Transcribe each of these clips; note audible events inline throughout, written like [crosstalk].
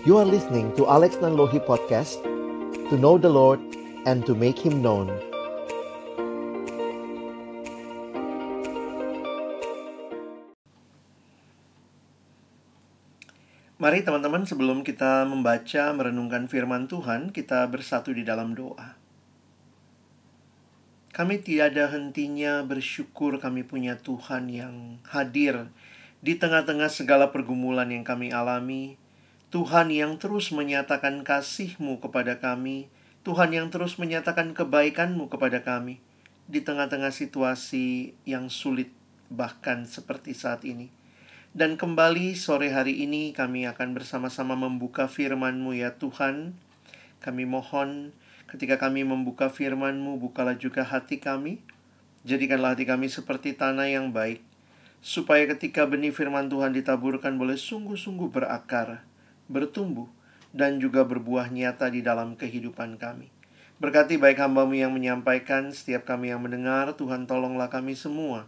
You are listening to Alex Nanlohi Podcast To know the Lord and to make Him known. Mari teman-teman sebelum kita membaca merenungkan firman Tuhan Kita bersatu di dalam doa. Kami tiada hentinya bersyukur kami punya Tuhan yang hadir Di tengah-tengah segala pergumulan yang kami alami Tuhan yang terus menyatakan kasih-Mu kepada kami, Tuhan yang terus menyatakan kebaikan-Mu kepada kami di tengah-tengah situasi yang sulit bahkan seperti saat ini. Dan kembali sore hari ini kami akan bersama-sama membuka firman-Mu ya Tuhan. Kami mohon ketika kami membuka firman-Mu, bukalah juga hati kami. Jadikanlah hati kami seperti tanah yang baik, supaya ketika benih firman Tuhan ditaburkan boleh sungguh-sungguh berakar bertumbuh, dan juga berbuah nyata di dalam kehidupan kami. Berkati baik hambamu yang menyampaikan, setiap kami yang mendengar, Tuhan tolonglah kami semua,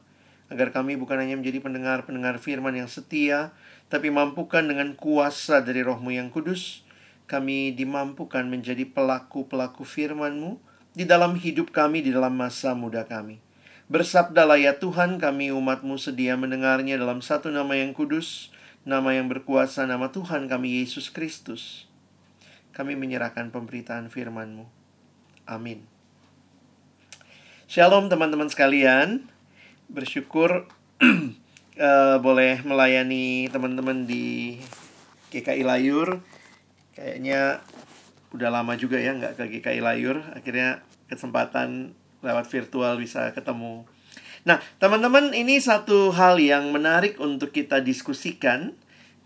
agar kami bukan hanya menjadi pendengar-pendengar firman yang setia, tapi mampukan dengan kuasa dari rohmu yang kudus, kami dimampukan menjadi pelaku-pelaku firman-Mu di dalam hidup kami, di dalam masa muda kami. Bersabdalah ya Tuhan kami umatmu sedia mendengarnya dalam satu nama yang kudus, nama yang berkuasa, nama Tuhan kami Yesus Kristus. Kami menyerahkan pemberitaan firman-Mu. Amin. Shalom teman-teman sekalian. Bersyukur uh, [clears throat] boleh melayani teman-teman di GKI Layur. Kayaknya udah lama juga ya nggak ke GKI Layur. Akhirnya kesempatan lewat virtual bisa ketemu Nah, teman-teman, ini satu hal yang menarik untuk kita diskusikan.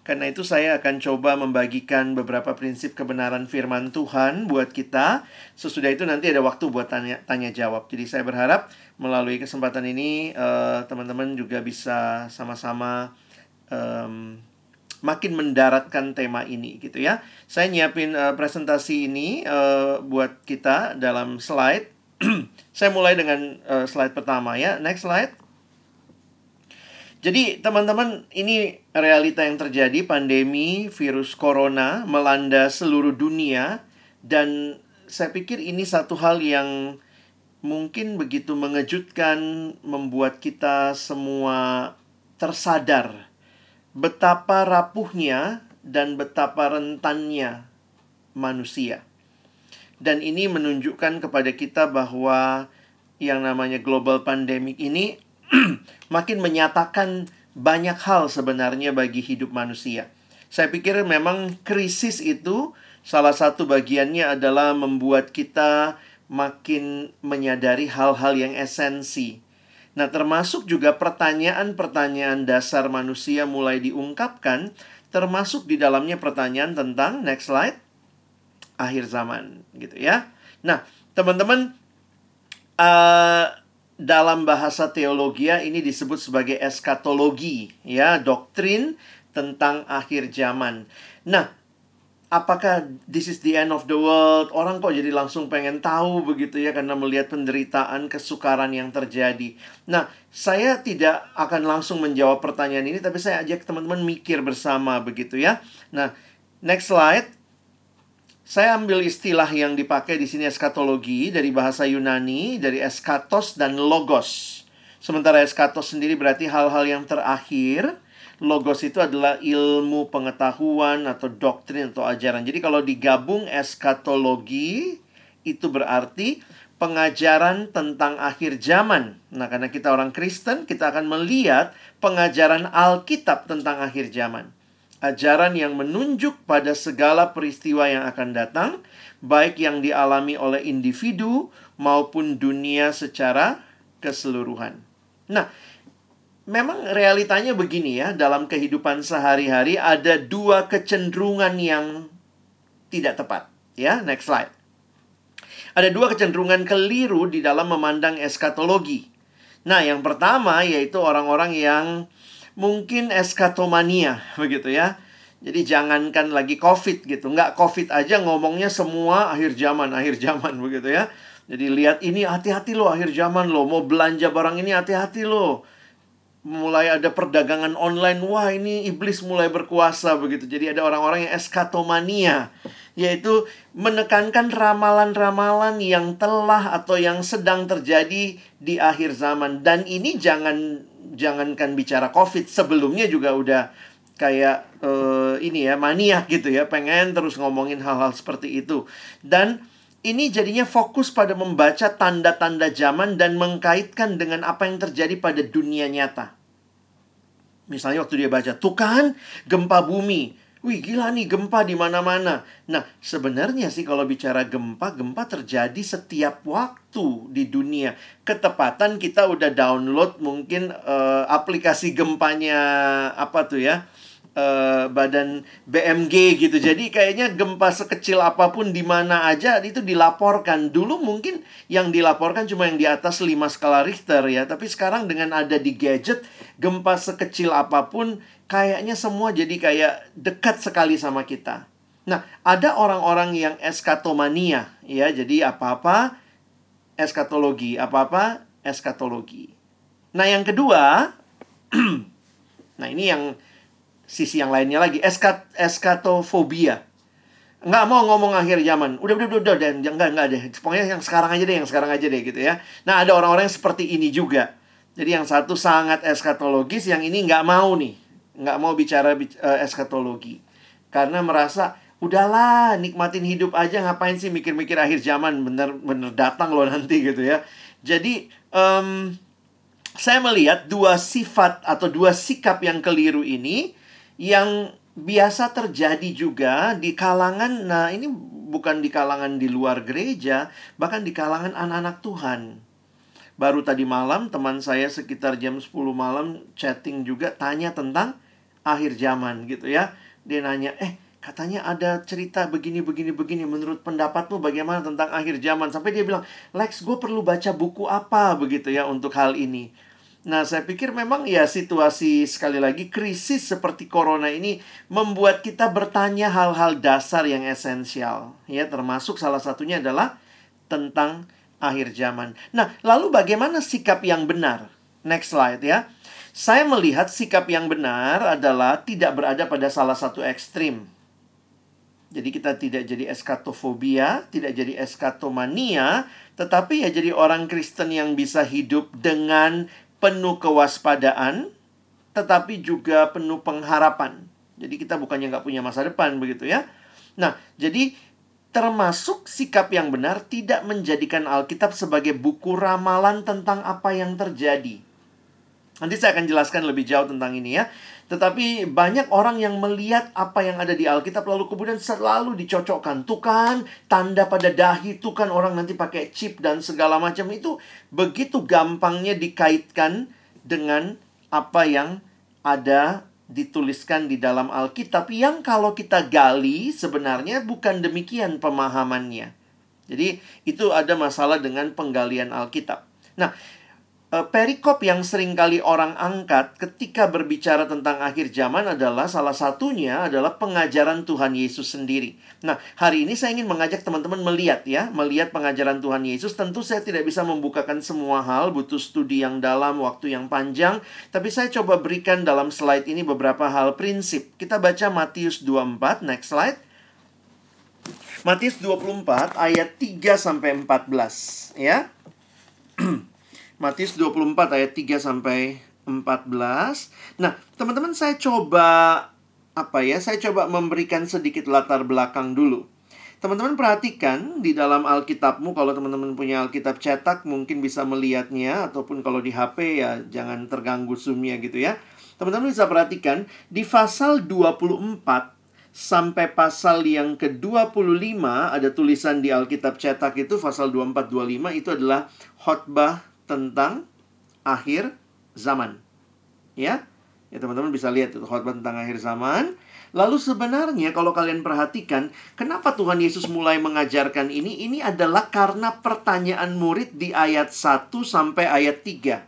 Karena itu saya akan coba membagikan beberapa prinsip kebenaran firman Tuhan buat kita. Sesudah itu nanti ada waktu buat tanya, tanya jawab. Jadi saya berharap melalui kesempatan ini uh, teman-teman juga bisa sama-sama makin mendaratkan tema ini gitu ya. Saya nyiapin uh, presentasi ini uh, buat kita dalam slide [clears throat] saya mulai dengan uh, slide pertama ya. Next slide. Jadi teman-teman ini realita yang terjadi pandemi virus corona melanda seluruh dunia dan saya pikir ini satu hal yang mungkin begitu mengejutkan membuat kita semua tersadar betapa rapuhnya dan betapa rentannya manusia. Dan ini menunjukkan kepada kita bahwa yang namanya global pandemic ini [clears throat] makin menyatakan banyak hal sebenarnya bagi hidup manusia. Saya pikir memang krisis itu salah satu bagiannya adalah membuat kita makin menyadari hal-hal yang esensi. Nah, termasuk juga pertanyaan-pertanyaan dasar manusia mulai diungkapkan, termasuk di dalamnya pertanyaan tentang next slide akhir zaman gitu ya. Nah, teman-teman uh, dalam bahasa teologi ini disebut sebagai eskatologi ya, doktrin tentang akhir zaman. Nah, apakah this is the end of the world? Orang kok jadi langsung pengen tahu begitu ya karena melihat penderitaan, kesukaran yang terjadi. Nah, saya tidak akan langsung menjawab pertanyaan ini tapi saya ajak teman-teman mikir bersama begitu ya. Nah, next slide. Saya ambil istilah yang dipakai di sini eskatologi dari bahasa Yunani, dari eskatos dan logos. Sementara eskatos sendiri berarti hal-hal yang terakhir. Logos itu adalah ilmu pengetahuan atau doktrin atau ajaran. Jadi kalau digabung eskatologi itu berarti pengajaran tentang akhir zaman. Nah, karena kita orang Kristen, kita akan melihat pengajaran Alkitab tentang akhir zaman ajaran yang menunjuk pada segala peristiwa yang akan datang, baik yang dialami oleh individu maupun dunia secara keseluruhan. Nah, memang realitanya begini ya, dalam kehidupan sehari-hari ada dua kecenderungan yang tidak tepat. Ya, next slide. Ada dua kecenderungan keliru di dalam memandang eskatologi. Nah, yang pertama yaitu orang-orang yang mungkin eskatomania [laughs] begitu ya. Jadi jangankan lagi COVID gitu, nggak COVID aja ngomongnya semua akhir zaman, akhir zaman [laughs] begitu ya. Jadi lihat ini hati-hati loh akhir zaman loh, mau belanja barang ini hati-hati loh. mulai ada perdagangan online. Wah, ini iblis mulai berkuasa begitu. Jadi ada orang-orang yang eskatomania, yaitu menekankan ramalan-ramalan yang telah atau yang sedang terjadi di akhir zaman. Dan ini jangan jangankan bicara Covid, sebelumnya juga udah kayak uh, ini ya maniak gitu ya, pengen terus ngomongin hal-hal seperti itu. Dan ini jadinya fokus pada membaca tanda-tanda zaman dan mengkaitkan dengan apa yang terjadi pada dunia nyata. Misalnya waktu dia baca, tuh kan gempa bumi. Wih gila nih gempa di mana-mana. Nah sebenarnya sih kalau bicara gempa, gempa terjadi setiap waktu di dunia. Ketepatan kita udah download mungkin uh, aplikasi gempanya apa tuh ya uh, badan BMG gitu. Jadi kayaknya gempa sekecil apa pun di mana aja itu dilaporkan. Dulu mungkin yang dilaporkan cuma yang di atas 5 skala Richter ya, tapi sekarang dengan ada di gadget gempa sekecil apa pun kayaknya semua jadi kayak dekat sekali sama kita. Nah, ada orang-orang yang eskatomania ya. Jadi apa-apa eskatologi, apa-apa eskatologi. Nah, yang kedua, [clears throat] nah ini yang sisi yang lainnya lagi eskat eskatofobia nggak mau ngomong akhir zaman udah udah udah udah dan enggak enggak deh pokoknya yang sekarang aja deh yang sekarang aja deh gitu ya nah ada orang-orang yang seperti ini juga jadi yang satu sangat eskatologis yang ini nggak mau nih nggak mau bicara uh, eskatologi karena merasa udahlah nikmatin hidup aja ngapain sih mikir-mikir akhir zaman? Bener bener datang loh nanti gitu ya. Jadi um, saya melihat dua sifat atau dua sikap yang keliru ini yang biasa terjadi juga di kalangan nah ini bukan di kalangan di luar gereja, bahkan di kalangan anak-anak Tuhan. Baru tadi malam teman saya sekitar jam 10 malam chatting juga tanya tentang akhir zaman gitu ya. Dia nanya, "Eh, katanya ada cerita begini begini begini menurut pendapatmu bagaimana tentang akhir zaman?" Sampai dia bilang, "Lex, gue perlu baca buku apa begitu ya untuk hal ini." Nah, saya pikir memang ya situasi sekali lagi krisis seperti corona ini membuat kita bertanya hal-hal dasar yang esensial, ya, termasuk salah satunya adalah tentang akhir zaman. Nah, lalu bagaimana sikap yang benar? Next slide ya. Saya melihat sikap yang benar adalah tidak berada pada salah satu ekstrim. Jadi kita tidak jadi eskatofobia, tidak jadi eskatomania, tetapi ya jadi orang Kristen yang bisa hidup dengan penuh kewaspadaan, tetapi juga penuh pengharapan. Jadi kita bukannya nggak punya masa depan begitu ya. Nah, jadi termasuk sikap yang benar tidak menjadikan Alkitab sebagai buku ramalan tentang apa yang terjadi. Nanti saya akan jelaskan lebih jauh tentang ini ya. Tetapi banyak orang yang melihat apa yang ada di Alkitab lalu kemudian selalu dicocokkan. Tuh kan tanda pada dahi, tuh kan orang nanti pakai chip dan segala macam itu begitu gampangnya dikaitkan dengan apa yang ada dituliskan di dalam Alkitab yang kalau kita gali sebenarnya bukan demikian pemahamannya. Jadi itu ada masalah dengan penggalian Alkitab. Nah, perikop yang sering kali orang angkat ketika berbicara tentang akhir zaman adalah salah satunya adalah pengajaran Tuhan Yesus sendiri. Nah, hari ini saya ingin mengajak teman-teman melihat ya, melihat pengajaran Tuhan Yesus. Tentu saya tidak bisa membukakan semua hal, butuh studi yang dalam, waktu yang panjang, tapi saya coba berikan dalam slide ini beberapa hal prinsip. Kita baca Matius 24, next slide. Matius 24 ayat 3 sampai 14 ya. [clears throat] Matius 24 ayat 3 sampai 14. Nah, teman-teman saya coba apa ya? Saya coba memberikan sedikit latar belakang dulu. Teman-teman perhatikan di dalam Alkitabmu kalau teman-teman punya Alkitab cetak mungkin bisa melihatnya ataupun kalau di HP ya jangan terganggu zoomnya gitu ya. Teman-teman bisa perhatikan di pasal 24 sampai pasal yang ke-25 ada tulisan di Alkitab cetak itu pasal 24 25 itu adalah khotbah tentang akhir zaman. Ya, ya teman-teman bisa lihat itu khotbah tentang akhir zaman. Lalu sebenarnya kalau kalian perhatikan, kenapa Tuhan Yesus mulai mengajarkan ini? Ini adalah karena pertanyaan murid di ayat 1 sampai ayat 3.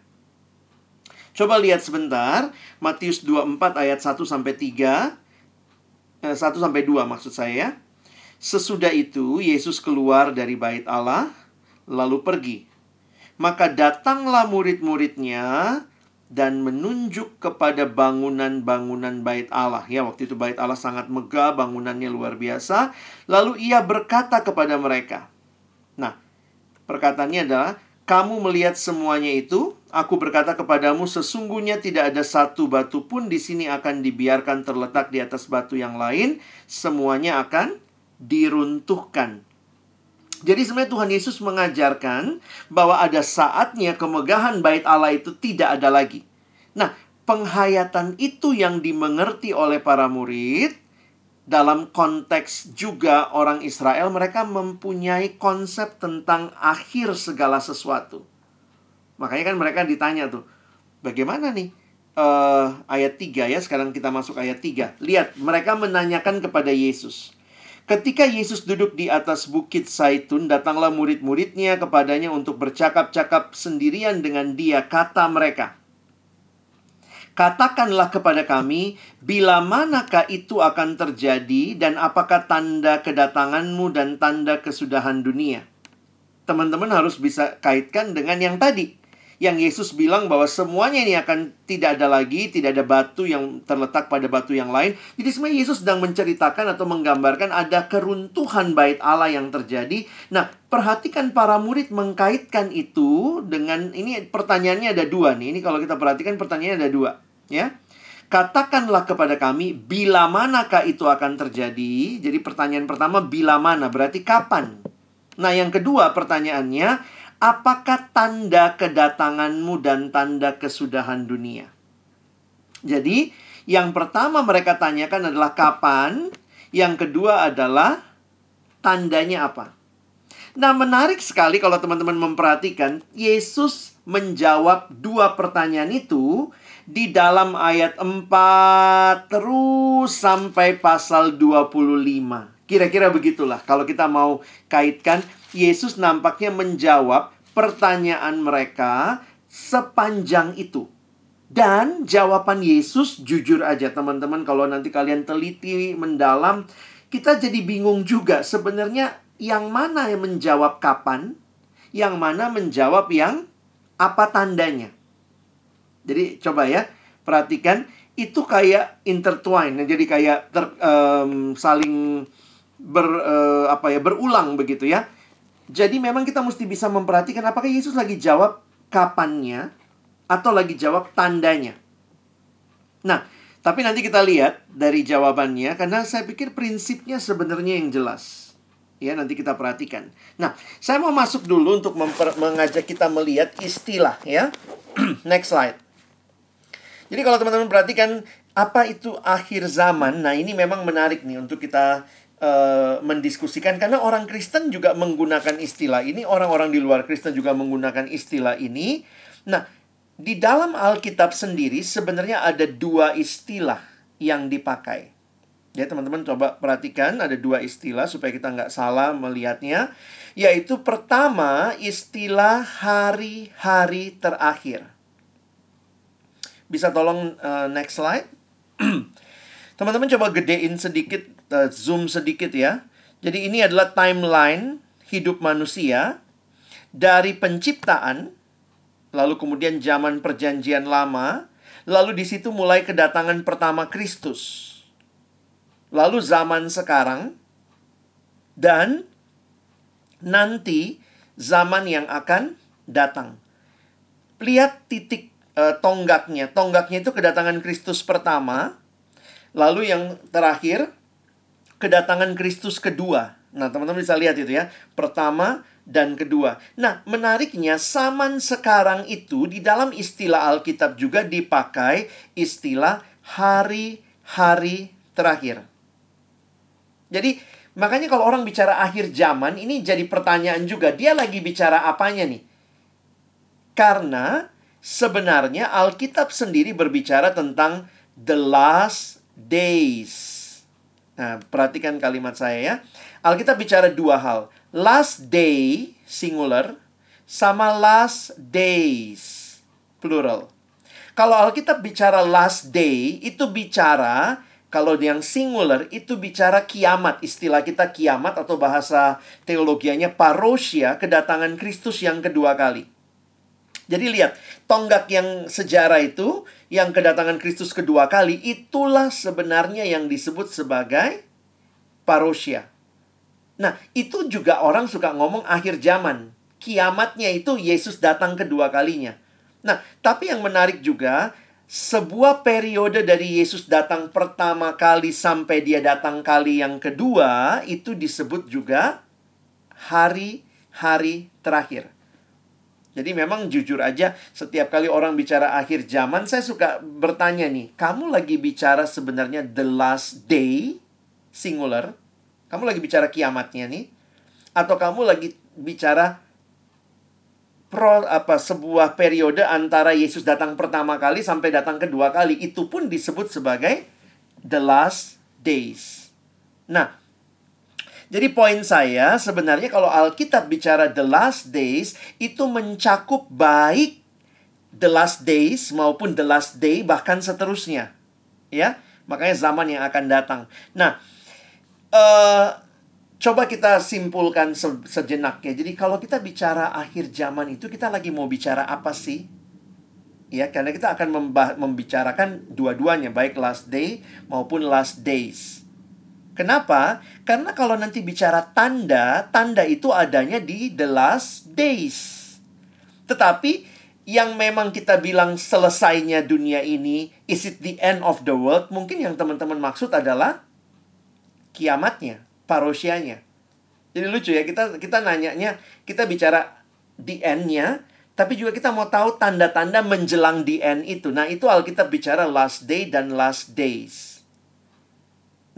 Coba lihat sebentar, Matius 24 ayat 1 sampai 3. Eh, 1 sampai 2 maksud saya. Sesudah itu Yesus keluar dari bait Allah lalu pergi maka datanglah murid-muridnya dan menunjuk kepada bangunan-bangunan bait Allah. Ya, waktu itu bait Allah sangat megah, bangunannya luar biasa. Lalu ia berkata kepada mereka. Nah, perkataannya adalah, kamu melihat semuanya itu, aku berkata kepadamu sesungguhnya tidak ada satu batu pun di sini akan dibiarkan terletak di atas batu yang lain, semuanya akan diruntuhkan. Jadi sebenarnya Tuhan Yesus mengajarkan bahwa ada saatnya kemegahan bait Allah itu tidak ada lagi. Nah, penghayatan itu yang dimengerti oleh para murid dalam konteks juga orang Israel mereka mempunyai konsep tentang akhir segala sesuatu. Makanya kan mereka ditanya tuh, bagaimana nih uh, ayat 3 ya, sekarang kita masuk ayat 3. Lihat, mereka menanyakan kepada Yesus. Ketika Yesus duduk di atas bukit Saitun, datanglah murid-muridnya kepadanya untuk bercakap-cakap sendirian dengan dia. Kata mereka, Katakanlah kepada kami, bila manakah itu akan terjadi dan apakah tanda kedatanganmu dan tanda kesudahan dunia? Teman-teman harus bisa kaitkan dengan yang tadi yang Yesus bilang bahwa semuanya ini akan tidak ada lagi, tidak ada batu yang terletak pada batu yang lain. Jadi sebenarnya Yesus sedang menceritakan atau menggambarkan ada keruntuhan bait Allah yang terjadi. Nah, perhatikan para murid mengkaitkan itu dengan ini pertanyaannya ada dua nih. Ini kalau kita perhatikan pertanyaannya ada dua, ya. Katakanlah kepada kami bila manakah itu akan terjadi. Jadi pertanyaan pertama bila mana berarti kapan? Nah, yang kedua pertanyaannya apakah tanda kedatanganmu dan tanda kesudahan dunia? Jadi, yang pertama mereka tanyakan adalah kapan, yang kedua adalah tandanya apa. Nah, menarik sekali kalau teman-teman memperhatikan, Yesus menjawab dua pertanyaan itu di dalam ayat 4 terus sampai pasal 25. Kira-kira begitulah kalau kita mau kaitkan Yesus nampaknya menjawab pertanyaan mereka sepanjang itu. Dan jawaban Yesus jujur aja teman-teman kalau nanti kalian teliti mendalam kita jadi bingung juga sebenarnya yang mana yang menjawab kapan, yang mana menjawab yang apa tandanya. Jadi coba ya perhatikan itu kayak intertwine, jadi kayak ter, um, saling ber uh, apa ya berulang begitu ya. Jadi memang kita mesti bisa memperhatikan apakah Yesus lagi jawab kapannya atau lagi jawab tandanya. Nah, tapi nanti kita lihat dari jawabannya karena saya pikir prinsipnya sebenarnya yang jelas. Ya, nanti kita perhatikan. Nah, saya mau masuk dulu untuk mengajak kita melihat istilah ya. [clears throat] Next slide. Jadi kalau teman-teman perhatikan apa itu akhir zaman, nah ini memang menarik nih untuk kita uh, mendiskusikan karena orang Kristen juga menggunakan istilah ini, orang-orang di luar Kristen juga menggunakan istilah ini. Nah, di dalam Alkitab sendiri sebenarnya ada dua istilah yang dipakai. Ya, teman-teman coba perhatikan ada dua istilah supaya kita nggak salah melihatnya. Yaitu pertama istilah hari-hari terakhir. Bisa tolong uh, next slide? [clears throat] Teman-teman coba gedein sedikit, uh, zoom sedikit ya. Jadi ini adalah timeline hidup manusia dari penciptaan, lalu kemudian zaman perjanjian lama, lalu di situ mulai kedatangan pertama Kristus. Lalu zaman sekarang dan nanti zaman yang akan datang. Lihat titik uh, tonggaknya. Tonggaknya itu kedatangan Kristus pertama, Lalu yang terakhir, kedatangan Kristus kedua. Nah, teman-teman bisa lihat itu ya. Pertama dan kedua. Nah, menariknya zaman sekarang itu di dalam istilah Alkitab juga dipakai istilah hari-hari terakhir. Jadi, makanya kalau orang bicara akhir zaman, ini jadi pertanyaan juga. Dia lagi bicara apanya nih? Karena sebenarnya Alkitab sendiri berbicara tentang the last days. Nah, perhatikan kalimat saya ya. Alkitab bicara dua hal. Last day, singular, sama last days, plural. Kalau Alkitab bicara last day, itu bicara kalau yang singular itu bicara kiamat, istilah kita kiamat atau bahasa teologianya parosia, kedatangan Kristus yang kedua kali. Jadi lihat, tonggak yang sejarah itu, yang kedatangan Kristus kedua kali, itulah sebenarnya yang disebut sebagai parousia. Nah, itu juga orang suka ngomong akhir zaman. Kiamatnya itu Yesus datang kedua kalinya. Nah, tapi yang menarik juga, sebuah periode dari Yesus datang pertama kali sampai dia datang kali yang kedua, itu disebut juga hari-hari terakhir. Jadi memang jujur aja setiap kali orang bicara akhir zaman saya suka bertanya nih, kamu lagi bicara sebenarnya the last day singular? Kamu lagi bicara kiamatnya nih? Atau kamu lagi bicara pro apa sebuah periode antara Yesus datang pertama kali sampai datang kedua kali itu pun disebut sebagai the last days. Nah, jadi poin saya sebenarnya kalau Alkitab bicara the last days itu mencakup baik the last days maupun the last day bahkan seterusnya. Ya, makanya zaman yang akan datang. Nah, uh, coba kita simpulkan se sejenak ya. Jadi kalau kita bicara akhir zaman itu kita lagi mau bicara apa sih? Ya, karena kita akan membicarakan dua-duanya baik last day maupun last days. Kenapa? Karena kalau nanti bicara tanda, tanda itu adanya di the last days. Tetapi yang memang kita bilang selesainya dunia ini, is it the end of the world? Mungkin yang teman-teman maksud adalah kiamatnya, parosianya. Jadi lucu ya, kita kita nanyanya, kita bicara the end-nya, tapi juga kita mau tahu tanda-tanda menjelang the end itu. Nah, itu Alkitab bicara last day dan last days.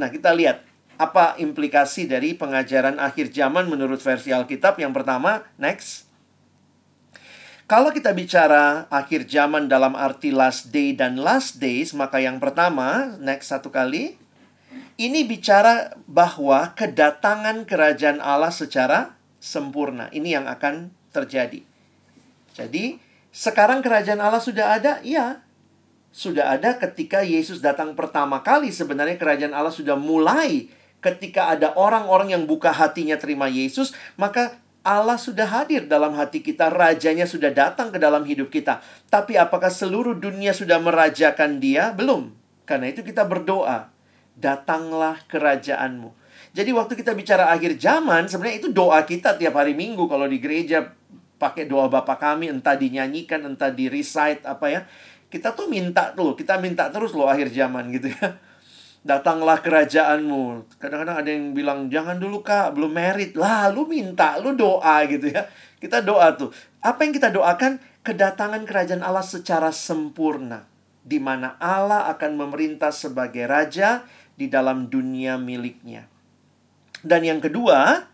Nah, kita lihat apa implikasi dari pengajaran akhir zaman menurut versi Alkitab? Yang pertama, next. Kalau kita bicara akhir zaman dalam arti last day dan last days, maka yang pertama, next satu kali, ini bicara bahwa kedatangan kerajaan Allah secara sempurna. Ini yang akan terjadi. Jadi, sekarang kerajaan Allah sudah ada? Ya. Sudah ada ketika Yesus datang pertama kali. Sebenarnya kerajaan Allah sudah mulai ketika ada orang-orang yang buka hatinya terima Yesus, maka Allah sudah hadir dalam hati kita, rajanya sudah datang ke dalam hidup kita. Tapi apakah seluruh dunia sudah merajakan dia? Belum. Karena itu kita berdoa, datanglah kerajaanmu. Jadi waktu kita bicara akhir zaman, sebenarnya itu doa kita tiap hari Minggu kalau di gereja pakai doa Bapa kami entah dinyanyikan, entah di recite apa ya. Kita tuh minta tuh, kita minta terus loh akhir zaman gitu ya datanglah kerajaanmu. Kadang-kadang ada yang bilang, jangan dulu kak, belum merit. Lah, lu minta, lu doa gitu ya. Kita doa tuh. Apa yang kita doakan? Kedatangan kerajaan Allah secara sempurna. Di mana Allah akan memerintah sebagai raja di dalam dunia miliknya. Dan yang kedua,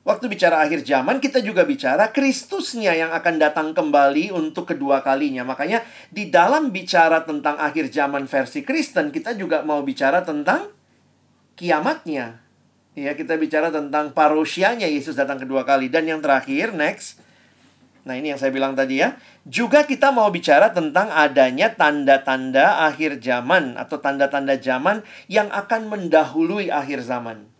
Waktu bicara akhir zaman, kita juga bicara Kristusnya yang akan datang kembali untuk kedua kalinya. Makanya di dalam bicara tentang akhir zaman versi Kristen, kita juga mau bicara tentang kiamatnya. Ya, kita bicara tentang parusianya Yesus datang kedua kali. Dan yang terakhir, next. Nah, ini yang saya bilang tadi ya. Juga kita mau bicara tentang adanya tanda-tanda akhir zaman atau tanda-tanda zaman yang akan mendahului akhir zaman.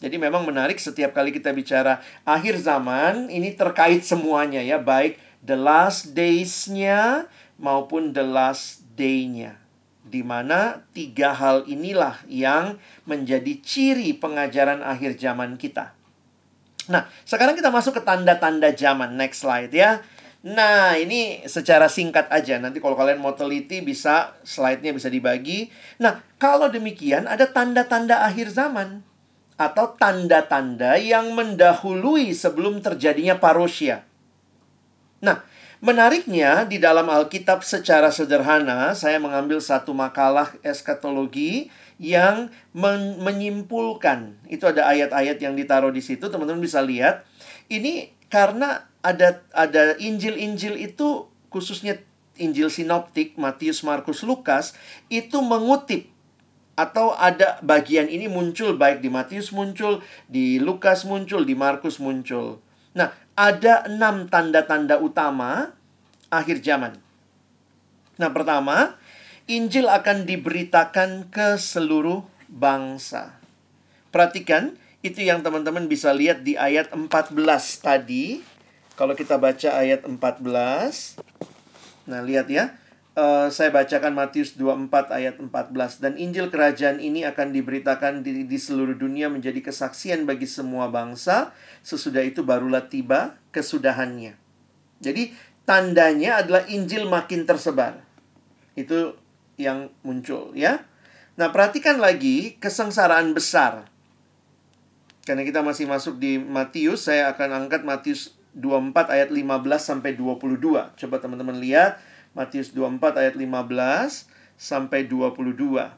Jadi memang menarik setiap kali kita bicara akhir zaman ini terkait semuanya ya, baik the last days-nya maupun the last day-nya. Di mana tiga hal inilah yang menjadi ciri pengajaran akhir zaman kita. Nah, sekarang kita masuk ke tanda-tanda zaman. Next slide ya. Nah, ini secara singkat aja. Nanti kalau kalian mau teliti bisa slide-nya bisa dibagi. Nah, kalau demikian ada tanda-tanda akhir zaman atau tanda-tanda yang mendahului sebelum terjadinya parousia. Nah, menariknya di dalam Alkitab secara sederhana saya mengambil satu makalah eskatologi yang men menyimpulkan. Itu ada ayat-ayat yang ditaruh di situ, teman-teman bisa lihat. Ini karena ada ada Injil-injil itu khususnya Injil sinoptik Matius, Markus, Lukas itu mengutip atau ada bagian ini muncul baik di Matius muncul, di Lukas muncul, di Markus muncul. Nah, ada enam tanda-tanda utama akhir zaman. Nah, pertama, Injil akan diberitakan ke seluruh bangsa. Perhatikan, itu yang teman-teman bisa lihat di ayat 14 tadi. Kalau kita baca ayat 14, nah lihat ya, Uh, saya bacakan Matius 24 ayat 14 dan Injil kerajaan ini akan diberitakan di, di seluruh dunia menjadi kesaksian bagi semua bangsa sesudah itu barulah tiba kesudahannya. Jadi tandanya adalah Injil makin tersebar. Itu yang muncul ya. Nah, perhatikan lagi kesengsaraan besar. Karena kita masih masuk di Matius, saya akan angkat Matius 24 ayat 15 sampai 22. Coba teman-teman lihat Matius 24 ayat 15 sampai 22.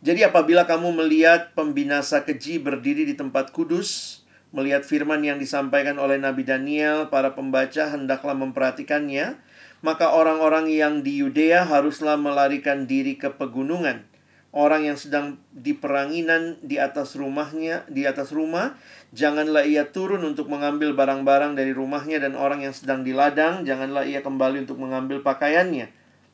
Jadi apabila kamu melihat pembinasa keji berdiri di tempat kudus, melihat firman yang disampaikan oleh Nabi Daniel, para pembaca hendaklah memperhatikannya, maka orang-orang yang di Yudea haruslah melarikan diri ke pegunungan orang yang sedang di peranginan di atas rumahnya, di atas rumah, janganlah ia turun untuk mengambil barang-barang dari rumahnya dan orang yang sedang di ladang, janganlah ia kembali untuk mengambil pakaiannya.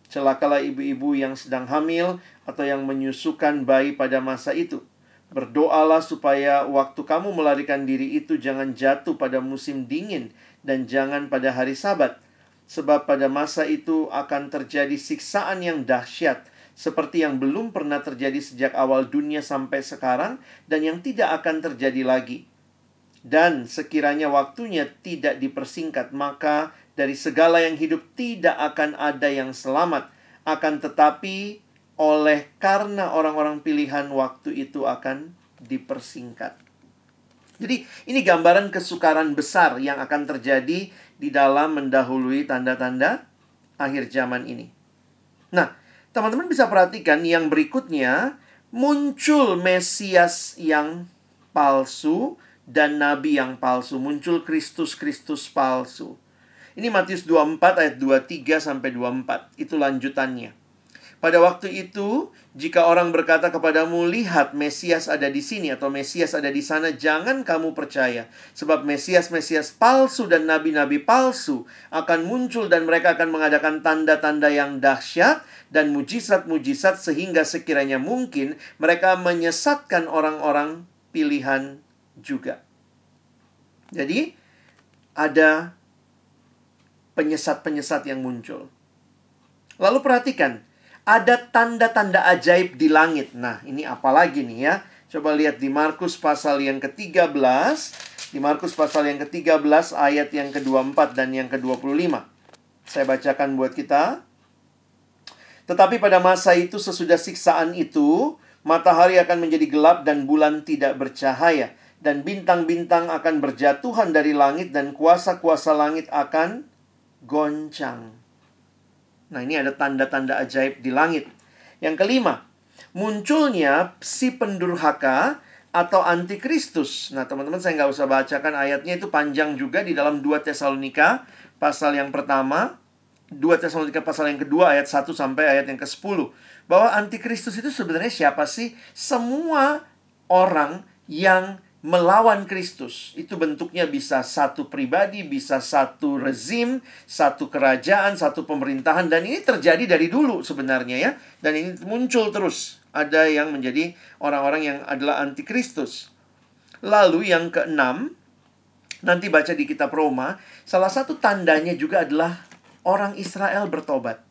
Celakalah ibu-ibu yang sedang hamil atau yang menyusukan bayi pada masa itu. Berdoalah supaya waktu kamu melarikan diri itu jangan jatuh pada musim dingin dan jangan pada hari Sabat, sebab pada masa itu akan terjadi siksaan yang dahsyat seperti yang belum pernah terjadi sejak awal dunia sampai sekarang dan yang tidak akan terjadi lagi. Dan sekiranya waktunya tidak dipersingkat, maka dari segala yang hidup tidak akan ada yang selamat, akan tetapi oleh karena orang-orang pilihan waktu itu akan dipersingkat. Jadi ini gambaran kesukaran besar yang akan terjadi di dalam mendahului tanda-tanda akhir zaman ini. Nah, teman-teman bisa perhatikan yang berikutnya muncul Mesias yang palsu dan nabi yang palsu, muncul Kristus-Kristus palsu. Ini Matius 24 ayat 23 sampai 24. Itu lanjutannya. Pada waktu itu, jika orang berkata kepadamu, "Lihat, Mesias ada di sini," atau "Mesias ada di sana," jangan kamu percaya, sebab Mesias-Mesias palsu dan nabi-nabi palsu akan muncul, dan mereka akan mengadakan tanda-tanda yang dahsyat dan mujizat-mujizat, sehingga sekiranya mungkin mereka menyesatkan orang-orang pilihan juga. Jadi, ada penyesat-penyesat yang muncul. Lalu perhatikan, ada tanda-tanda ajaib di langit. Nah, ini apa lagi nih ya? Coba lihat di Markus pasal yang ke-13. Di Markus pasal yang ke-13 ayat yang ke-24 dan yang ke-25. Saya bacakan buat kita. Tetapi pada masa itu sesudah siksaan itu, matahari akan menjadi gelap dan bulan tidak bercahaya. Dan bintang-bintang akan berjatuhan dari langit dan kuasa-kuasa langit akan goncang. Nah, ini ada tanda-tanda ajaib di langit. Yang kelima, munculnya si pendurhaka atau antikristus. Nah, teman-teman saya nggak usah bacakan ayatnya itu panjang juga di dalam 2 Tesalonika pasal yang pertama, 2 Tesalonika pasal yang kedua ayat 1 sampai ayat yang ke-10. Bahwa antikristus itu sebenarnya siapa sih? Semua orang yang melawan Kristus. Itu bentuknya bisa satu pribadi, bisa satu rezim, satu kerajaan, satu pemerintahan dan ini terjadi dari dulu sebenarnya ya. Dan ini muncul terus. Ada yang menjadi orang-orang yang adalah antikristus. Lalu yang keenam, nanti baca di kitab Roma, salah satu tandanya juga adalah orang Israel bertobat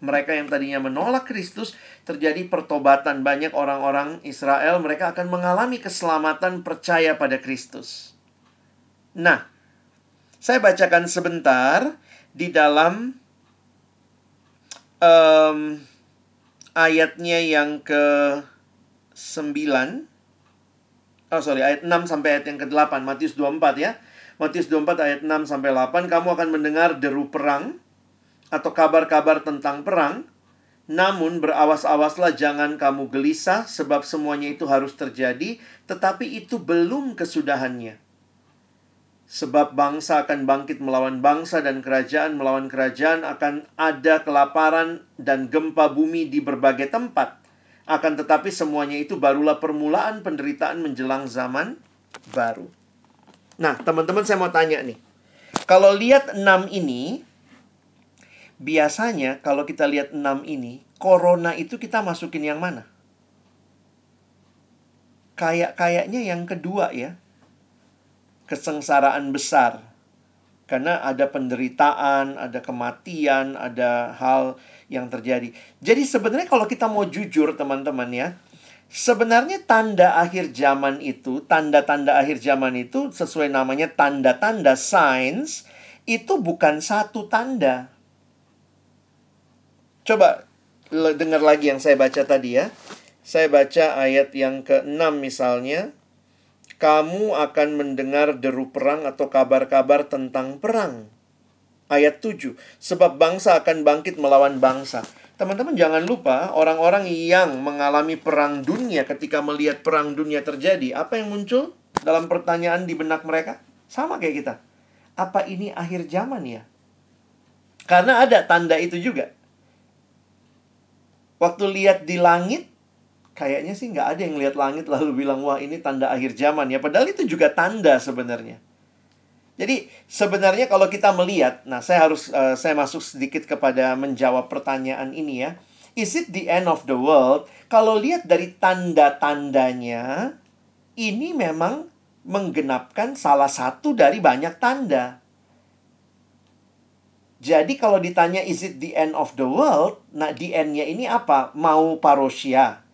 mereka yang tadinya menolak Kristus, terjadi pertobatan. Banyak orang-orang Israel, mereka akan mengalami keselamatan percaya pada Kristus. Nah, saya bacakan sebentar di dalam um, ayatnya yang ke 9 Oh sorry, ayat 6 sampai ayat yang ke-8 Matius 24 ya. Matius 24 ayat 6 sampai 8 Kamu akan mendengar deru perang atau kabar-kabar tentang perang, namun berawas-awaslah jangan kamu gelisah sebab semuanya itu harus terjadi, tetapi itu belum kesudahannya. Sebab bangsa akan bangkit melawan bangsa dan kerajaan melawan kerajaan akan ada kelaparan dan gempa bumi di berbagai tempat. Akan tetapi semuanya itu barulah permulaan penderitaan menjelang zaman baru. Nah, teman-teman saya mau tanya nih. Kalau lihat enam ini, biasanya kalau kita lihat enam ini, corona itu kita masukin yang mana? Kayak kayaknya yang kedua ya. Kesengsaraan besar. Karena ada penderitaan, ada kematian, ada hal yang terjadi. Jadi sebenarnya kalau kita mau jujur teman-teman ya, sebenarnya tanda akhir zaman itu, tanda-tanda akhir zaman itu sesuai namanya tanda-tanda signs itu bukan satu tanda. Coba dengar lagi yang saya baca tadi ya. Saya baca ayat yang ke-6 misalnya kamu akan mendengar deru perang atau kabar-kabar tentang perang. Ayat 7, sebab bangsa akan bangkit melawan bangsa. Teman-teman jangan lupa orang-orang yang mengalami perang dunia ketika melihat perang dunia terjadi, apa yang muncul dalam pertanyaan di benak mereka? Sama kayak kita. Apa ini akhir zaman ya? Karena ada tanda itu juga. Waktu lihat di langit, kayaknya sih nggak ada yang lihat langit lalu bilang wah ini tanda akhir zaman ya. Padahal itu juga tanda sebenarnya. Jadi sebenarnya kalau kita melihat nah saya harus uh, saya masuk sedikit kepada menjawab pertanyaan ini ya. Is it the end of the world? Kalau lihat dari tanda-tandanya ini memang menggenapkan salah satu dari banyak tanda jadi kalau ditanya is it the end of the world, nah the end-nya ini apa? Mau parousia.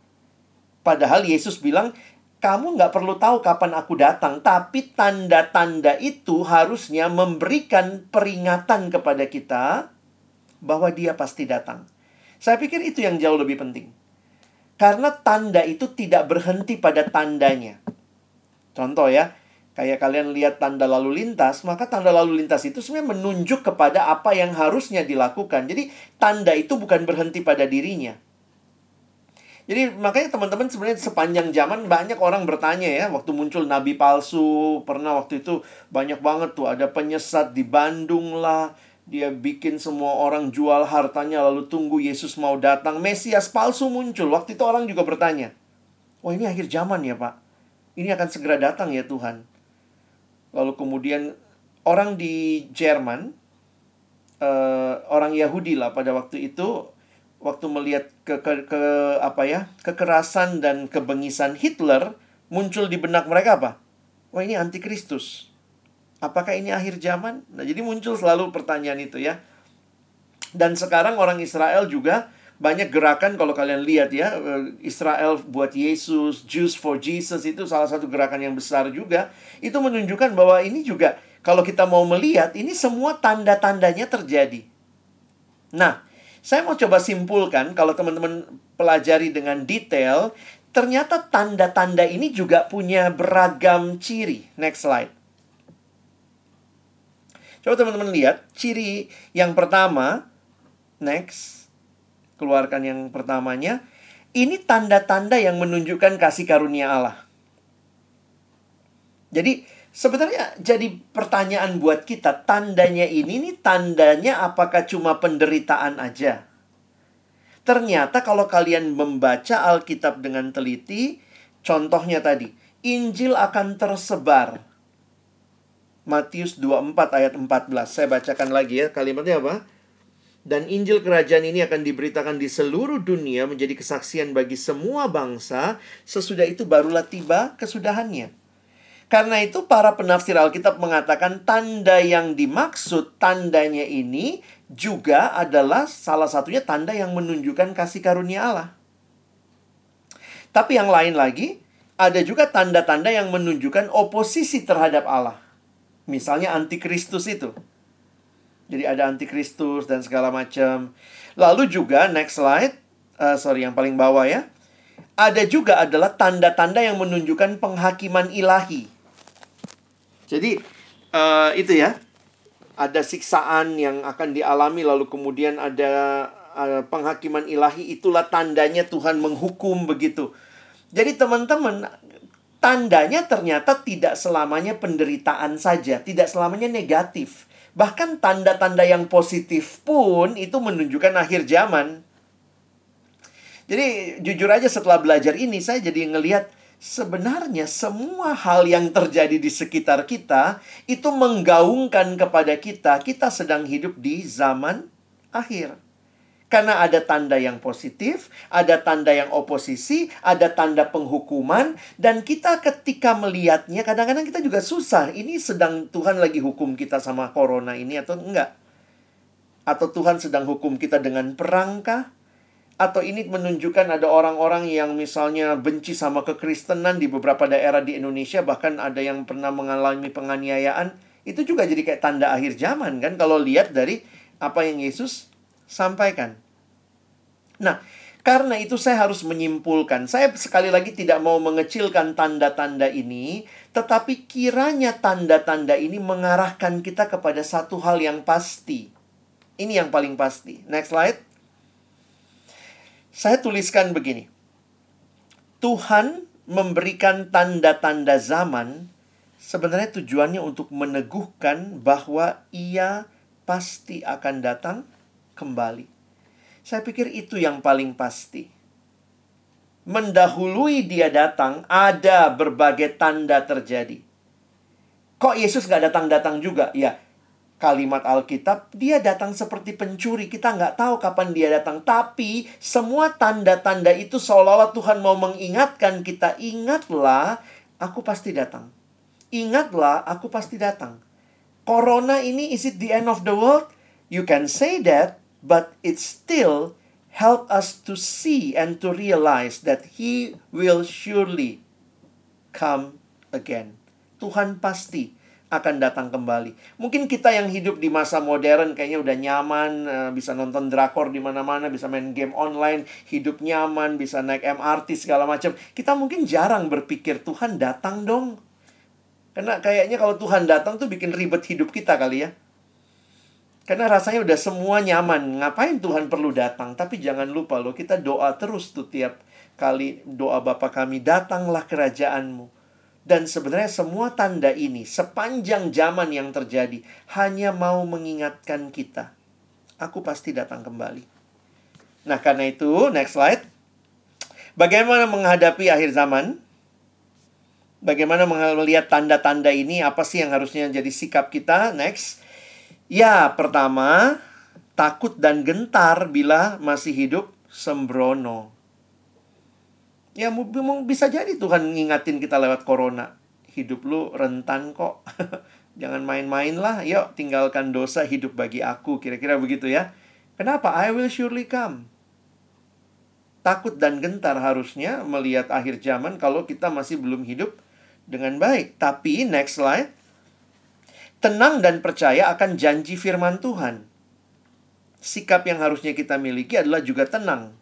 Padahal Yesus bilang, kamu nggak perlu tahu kapan aku datang, tapi tanda-tanda itu harusnya memberikan peringatan kepada kita bahwa dia pasti datang. Saya pikir itu yang jauh lebih penting. Karena tanda itu tidak berhenti pada tandanya. Contoh ya, kayak kalian lihat tanda lalu lintas, maka tanda lalu lintas itu sebenarnya menunjuk kepada apa yang harusnya dilakukan. Jadi tanda itu bukan berhenti pada dirinya. Jadi makanya teman-teman sebenarnya sepanjang zaman banyak orang bertanya ya waktu muncul nabi palsu pernah waktu itu banyak banget tuh ada penyesat di Bandung lah dia bikin semua orang jual hartanya lalu tunggu Yesus mau datang Mesias palsu muncul waktu itu orang juga bertanya oh ini akhir zaman ya pak ini akan segera datang ya Tuhan lalu kemudian orang di Jerman uh, orang Yahudi lah pada waktu itu waktu melihat ke, ke, ke apa ya kekerasan dan kebengisan Hitler muncul di benak mereka apa? Wah ini antikristus. Apakah ini akhir zaman? Nah jadi muncul selalu pertanyaan itu ya. Dan sekarang orang Israel juga banyak gerakan kalau kalian lihat ya eh, Israel buat Yesus, Jews for Jesus itu salah satu gerakan yang besar juga. Itu menunjukkan bahwa ini juga kalau kita mau melihat ini semua tanda-tandanya terjadi. Nah, saya mau coba simpulkan kalau teman-teman pelajari dengan detail, ternyata tanda-tanda ini juga punya beragam ciri. Next slide. Coba teman-teman lihat ciri yang pertama. Next. Keluarkan yang pertamanya. Ini tanda-tanda yang menunjukkan kasih karunia Allah. Jadi Sebenarnya jadi pertanyaan buat kita, tandanya ini nih tandanya apakah cuma penderitaan aja? Ternyata kalau kalian membaca Alkitab dengan teliti, contohnya tadi, Injil akan tersebar. Matius 24 ayat 14. Saya bacakan lagi ya, kalimatnya apa? Dan Injil kerajaan ini akan diberitakan di seluruh dunia menjadi kesaksian bagi semua bangsa, sesudah itu barulah tiba kesudahannya. Karena itu para penafsir Alkitab mengatakan tanda yang dimaksud tandanya ini juga adalah salah satunya tanda yang menunjukkan kasih karunia Allah. Tapi yang lain lagi, ada juga tanda-tanda yang menunjukkan oposisi terhadap Allah. Misalnya antikristus itu. Jadi ada antikristus dan segala macam. Lalu juga next slide, uh, sorry yang paling bawah ya. Ada juga adalah tanda-tanda yang menunjukkan penghakiman ilahi. Jadi uh, itu ya, ada siksaan yang akan dialami lalu kemudian ada uh, penghakiman ilahi itulah tandanya Tuhan menghukum begitu. Jadi teman-teman tandanya ternyata tidak selamanya penderitaan saja, tidak selamanya negatif. Bahkan tanda-tanda yang positif pun itu menunjukkan akhir zaman. Jadi jujur aja setelah belajar ini saya jadi ngelihat sebenarnya semua hal yang terjadi di sekitar kita itu menggaungkan kepada kita kita sedang hidup di zaman akhir. Karena ada tanda yang positif, ada tanda yang oposisi, ada tanda penghukuman, dan kita ketika melihatnya kadang-kadang kita juga susah. Ini sedang Tuhan lagi hukum kita sama corona ini atau enggak? Atau Tuhan sedang hukum kita dengan perangkah? Atau ini menunjukkan ada orang-orang yang misalnya benci sama kekristenan di beberapa daerah di Indonesia, bahkan ada yang pernah mengalami penganiayaan. Itu juga jadi kayak tanda akhir zaman kan kalau lihat dari apa yang Yesus sampaikan. Nah, karena itu saya harus menyimpulkan. Saya sekali lagi tidak mau mengecilkan tanda-tanda ini, tetapi kiranya tanda-tanda ini mengarahkan kita kepada satu hal yang pasti. Ini yang paling pasti. Next slide. Saya tuliskan begini. Tuhan memberikan tanda-tanda zaman sebenarnya tujuannya untuk meneguhkan bahwa ia pasti akan datang kembali. Saya pikir itu yang paling pasti. Mendahului dia datang, ada berbagai tanda terjadi. Kok Yesus gak datang-datang juga? Ya, kalimat Alkitab, dia datang seperti pencuri. Kita nggak tahu kapan dia datang. Tapi semua tanda-tanda itu seolah-olah Tuhan mau mengingatkan kita. Ingatlah, aku pasti datang. Ingatlah, aku pasti datang. Corona ini, is it the end of the world? You can say that, but it still help us to see and to realize that he will surely come again. Tuhan pasti akan datang kembali. Mungkin kita yang hidup di masa modern kayaknya udah nyaman, eh, bisa nonton drakor di mana-mana, bisa main game online, hidup nyaman, bisa naik MRT segala macam. Kita mungkin jarang berpikir Tuhan datang dong. Karena kayaknya kalau Tuhan datang tuh bikin ribet hidup kita kali ya. Karena rasanya udah semua nyaman. Ngapain Tuhan perlu datang? Tapi jangan lupa loh, kita doa terus tuh tiap kali doa Bapa kami, datanglah kerajaanmu. Dan sebenarnya semua tanda ini sepanjang zaman yang terjadi hanya mau mengingatkan kita. Aku pasti datang kembali. Nah, karena itu, next slide. Bagaimana menghadapi akhir zaman? Bagaimana melihat tanda-tanda ini? Apa sih yang harusnya jadi sikap kita? Next. Ya, pertama, takut dan gentar bila masih hidup sembrono. Ya, bisa jadi Tuhan ngingatin kita lewat corona. Hidup lu rentan kok. [laughs] Jangan main-main lah. Yuk, tinggalkan dosa hidup bagi aku. Kira-kira begitu ya. Kenapa? I will surely come. Takut dan gentar harusnya melihat akhir zaman kalau kita masih belum hidup dengan baik. Tapi, next slide tenang dan percaya akan janji firman Tuhan. Sikap yang harusnya kita miliki adalah juga tenang.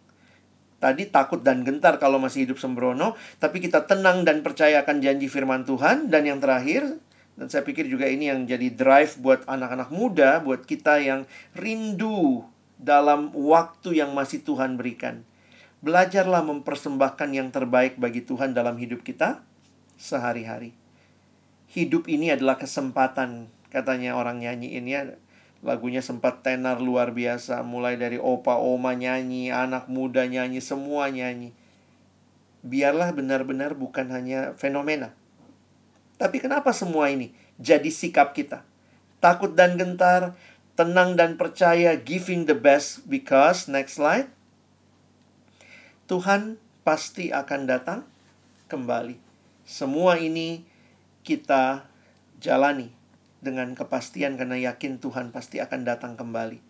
Tadi takut dan gentar kalau masih hidup sembrono, tapi kita tenang dan percaya akan janji firman Tuhan. Dan yang terakhir, dan saya pikir juga ini yang jadi drive buat anak-anak muda, buat kita yang rindu dalam waktu yang masih Tuhan berikan. Belajarlah mempersembahkan yang terbaik bagi Tuhan dalam hidup kita sehari-hari hidup ini adalah kesempatan katanya orang nyanyiin ya. Lagunya sempat tenar luar biasa mulai dari opa oma nyanyi anak muda nyanyi semua nyanyi. Biarlah benar-benar bukan hanya fenomena. Tapi kenapa semua ini jadi sikap kita? Takut dan gentar tenang dan percaya giving the best because next slide. Tuhan pasti akan datang kembali. Semua ini kita jalani dengan kepastian karena yakin Tuhan pasti akan datang kembali.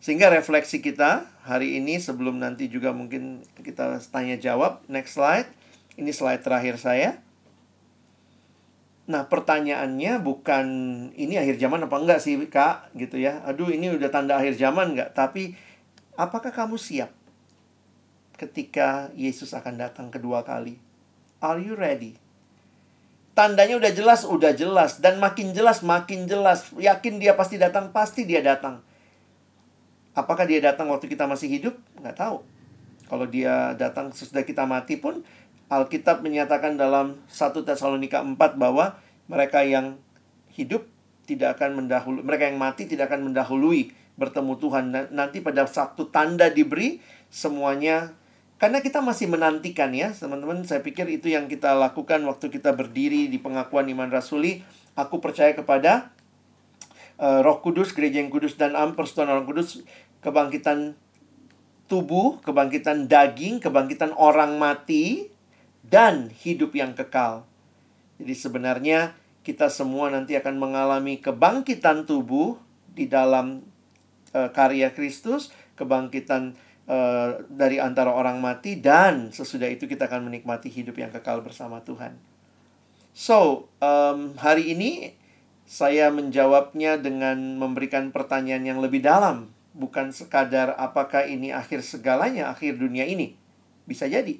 Sehingga refleksi kita hari ini sebelum nanti juga mungkin kita tanya jawab. Next slide. Ini slide terakhir saya. Nah, pertanyaannya bukan ini akhir zaman apa enggak sih, Kak? Gitu ya. Aduh, ini udah tanda akhir zaman enggak? Tapi apakah kamu siap ketika Yesus akan datang kedua kali? Are you ready? Tandanya udah jelas, udah jelas. Dan makin jelas, makin jelas. Yakin dia pasti datang, pasti dia datang. Apakah dia datang waktu kita masih hidup? Nggak tahu. Kalau dia datang sesudah kita mati pun, Alkitab menyatakan dalam 1 Tesalonika 4 bahwa mereka yang hidup tidak akan mendahului, mereka yang mati tidak akan mendahului bertemu Tuhan. Nanti pada satu tanda diberi, semuanya karena kita masih menantikan ya, teman-teman. Saya pikir itu yang kita lakukan waktu kita berdiri di pengakuan iman rasuli. Aku percaya kepada uh, Roh Kudus, Gereja yang Kudus dan Am Persatuan Orang Kudus, kebangkitan tubuh, kebangkitan daging, kebangkitan orang mati, dan hidup yang kekal. Jadi sebenarnya kita semua nanti akan mengalami kebangkitan tubuh di dalam uh, karya Kristus, kebangkitan uh, dari antara orang mati dan sesudah itu kita akan menikmati hidup yang kekal bersama Tuhan. So, um, hari ini saya menjawabnya dengan memberikan pertanyaan yang lebih dalam bukan sekadar apakah ini akhir segalanya, akhir dunia ini. Bisa jadi.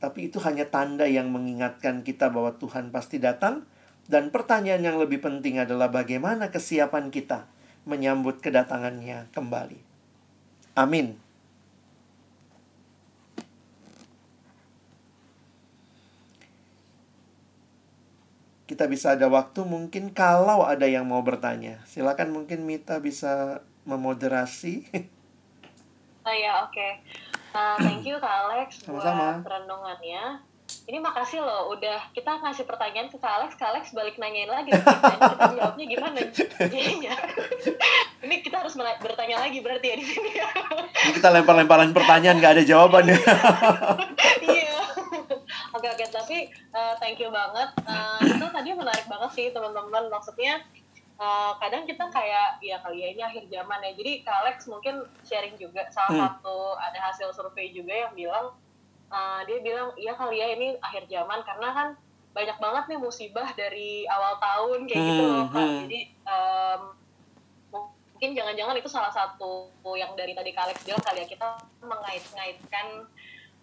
Tapi itu hanya tanda yang mengingatkan kita bahwa Tuhan pasti datang. Dan pertanyaan yang lebih penting adalah bagaimana kesiapan kita menyambut kedatangannya kembali. Amin. Kita bisa ada waktu mungkin kalau ada yang mau bertanya. Silakan mungkin Mita bisa memoderasi. [laughs] Oh ya, oke. Okay. Uh, thank you Kak Alex Sama-sama. buat renungannya. Ini makasih loh, udah kita ngasih pertanyaan ke Kak Alex, Kak Alex balik nanyain lagi. Kita, [laughs] kita jawabnya gimana? Jadinya. [laughs] Ini kita harus bertanya lagi berarti ya di sini. Ini kita lempar-lemparan pertanyaan, nggak ada jawabannya. Iya. Oke oke, tapi uh, thank you banget. Uh, itu tadi menarik banget sih teman-teman. Maksudnya uh, kadang kita kayak ya kali ya ini akhir zaman ya jadi Alex mungkin sharing juga salah hmm. satu ada hasil survei juga yang bilang uh, dia bilang iya kali ya ini akhir zaman karena kan banyak banget nih musibah dari awal tahun kayak gitu hmm, gitu loh Kak hmm. jadi um, mungkin jangan-jangan itu salah satu yang dari tadi Kak Alex bilang kali ya kita mengait-ngaitkan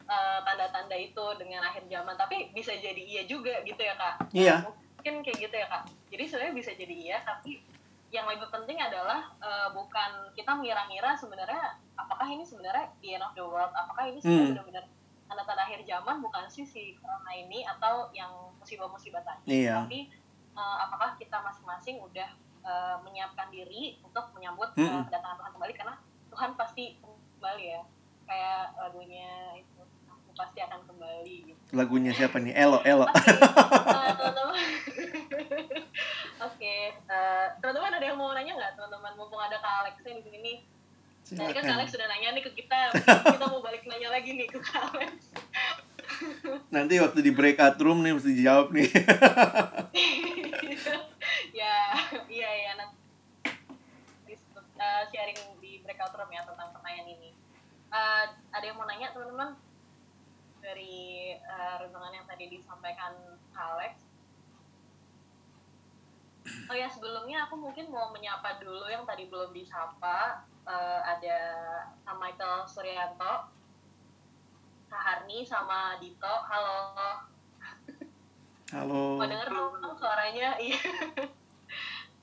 uh, tanda-tanda itu dengan akhir zaman. Tapi bisa jadi iya juga gitu ya Kak. Iya. Mungkin kayak gitu ya kak. Jadi sebenarnya bisa jadi iya tapi yang lebih penting adalah uh, bukan kita mengira-ngira sebenarnya apakah ini sebenarnya the end of the world apakah ini sebenarnya hmm. benar-benar tanda-tanda akhir zaman bukan sih si corona ini atau yang musibah-musibah tadi. Iya. tapi uh, apakah kita masing-masing udah uh, menyiapkan diri untuk menyambut hmm. uh, kedatangan Tuhan kembali? Karena Tuhan pasti kembali ya. Kayak lagunya itu pasti akan kembali gitu. Lagunya siapa nih? Elo, Elo. Oke, uh, [laughs] teman-teman. [laughs] Oke, uh, teman-teman ada yang mau nanya nggak teman-teman? Mumpung ada Kak Alex di sini nih. Tadi kan Kak Alex sudah nanya nih ke kita, [laughs] kita mau balik nanya lagi nih ke Kak Alex. Nanti waktu di breakout room nih mesti dijawab nih. ya, iya ya nanti uh, sharing di breakout room ya tentang pertanyaan ini. Uh, ada yang mau nanya teman-teman? Dari uh, renungan yang tadi disampaikan Alex. Oh ya sebelumnya aku mungkin mau menyapa dulu yang tadi belum disapa. Uh, ada Kak Michael Suryanto, Kak Harni sama Dito. Halo. Halo. Mau denger dong suaranya? Iya.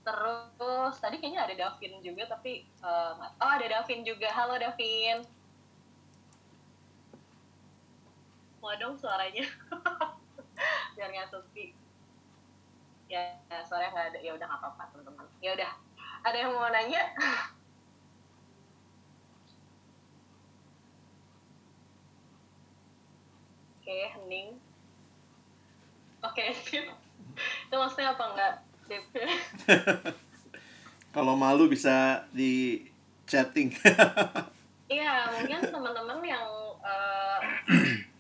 Terus tadi kayaknya ada Davin juga tapi uh, oh ada Davin juga. Halo Davin. Mau dong suaranya. [laughs] Biar nggak sepi. Ya suaranya nggak ada ya udah nggak apa-apa teman-teman. Ya udah ada yang mau nanya? [laughs] Oke okay, hening. Oke okay, sip itu maksudnya apa enggak sip [laughs] kalau malu bisa di chatting. Iya mungkin teman-teman yang uh, [clears throat]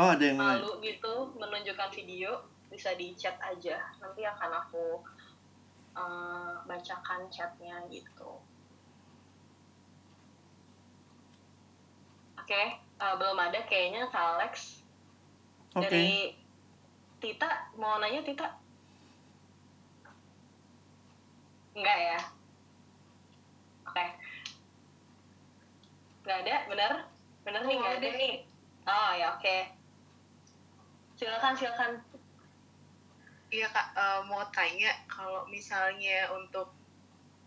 Oh ada yang malu gitu menunjukkan video bisa di chat aja. Nanti akan aku uh, bacakan chatnya gitu. Oke okay, uh, eh, belum ada kayaknya Alex. Okay. dari Tita mau nanya Tita? Enggak ya? Oke. Okay. nggak ada bener bener nih nggak ada nih. Oh ya oke. okay silakan silakan iya kak uh, mau tanya kalau misalnya untuk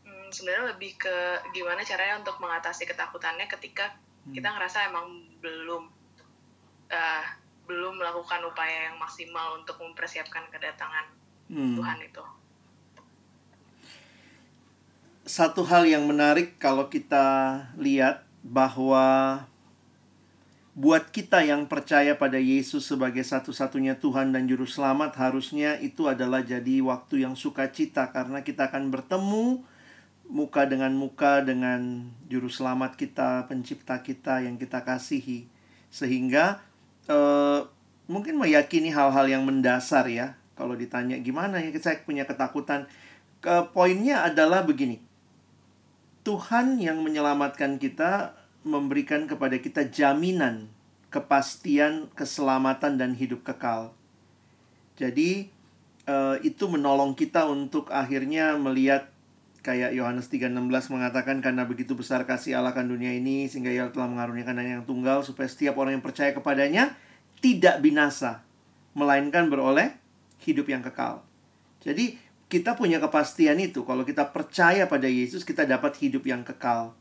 hmm, sebenarnya lebih ke gimana caranya untuk mengatasi ketakutannya ketika hmm. kita ngerasa emang belum uh, belum melakukan upaya yang maksimal untuk mempersiapkan kedatangan hmm. Tuhan itu satu hal yang menarik kalau kita lihat bahwa buat kita yang percaya pada Yesus sebagai satu-satunya Tuhan dan Juru Selamat, harusnya itu adalah jadi waktu yang sukacita karena kita akan bertemu muka dengan muka dengan juru selamat kita, pencipta kita yang kita kasihi. Sehingga uh, mungkin meyakini hal-hal yang mendasar ya. Kalau ditanya gimana ya saya punya ketakutan. Ke poinnya adalah begini. Tuhan yang menyelamatkan kita memberikan kepada kita jaminan kepastian keselamatan dan hidup kekal. Jadi uh, itu menolong kita untuk akhirnya melihat kayak Yohanes 3:16 mengatakan karena begitu besar kasih Allah kan dunia ini sehingga ia telah mengaruniakan yang tunggal supaya setiap orang yang percaya kepadanya tidak binasa melainkan beroleh hidup yang kekal. Jadi kita punya kepastian itu kalau kita percaya pada Yesus kita dapat hidup yang kekal.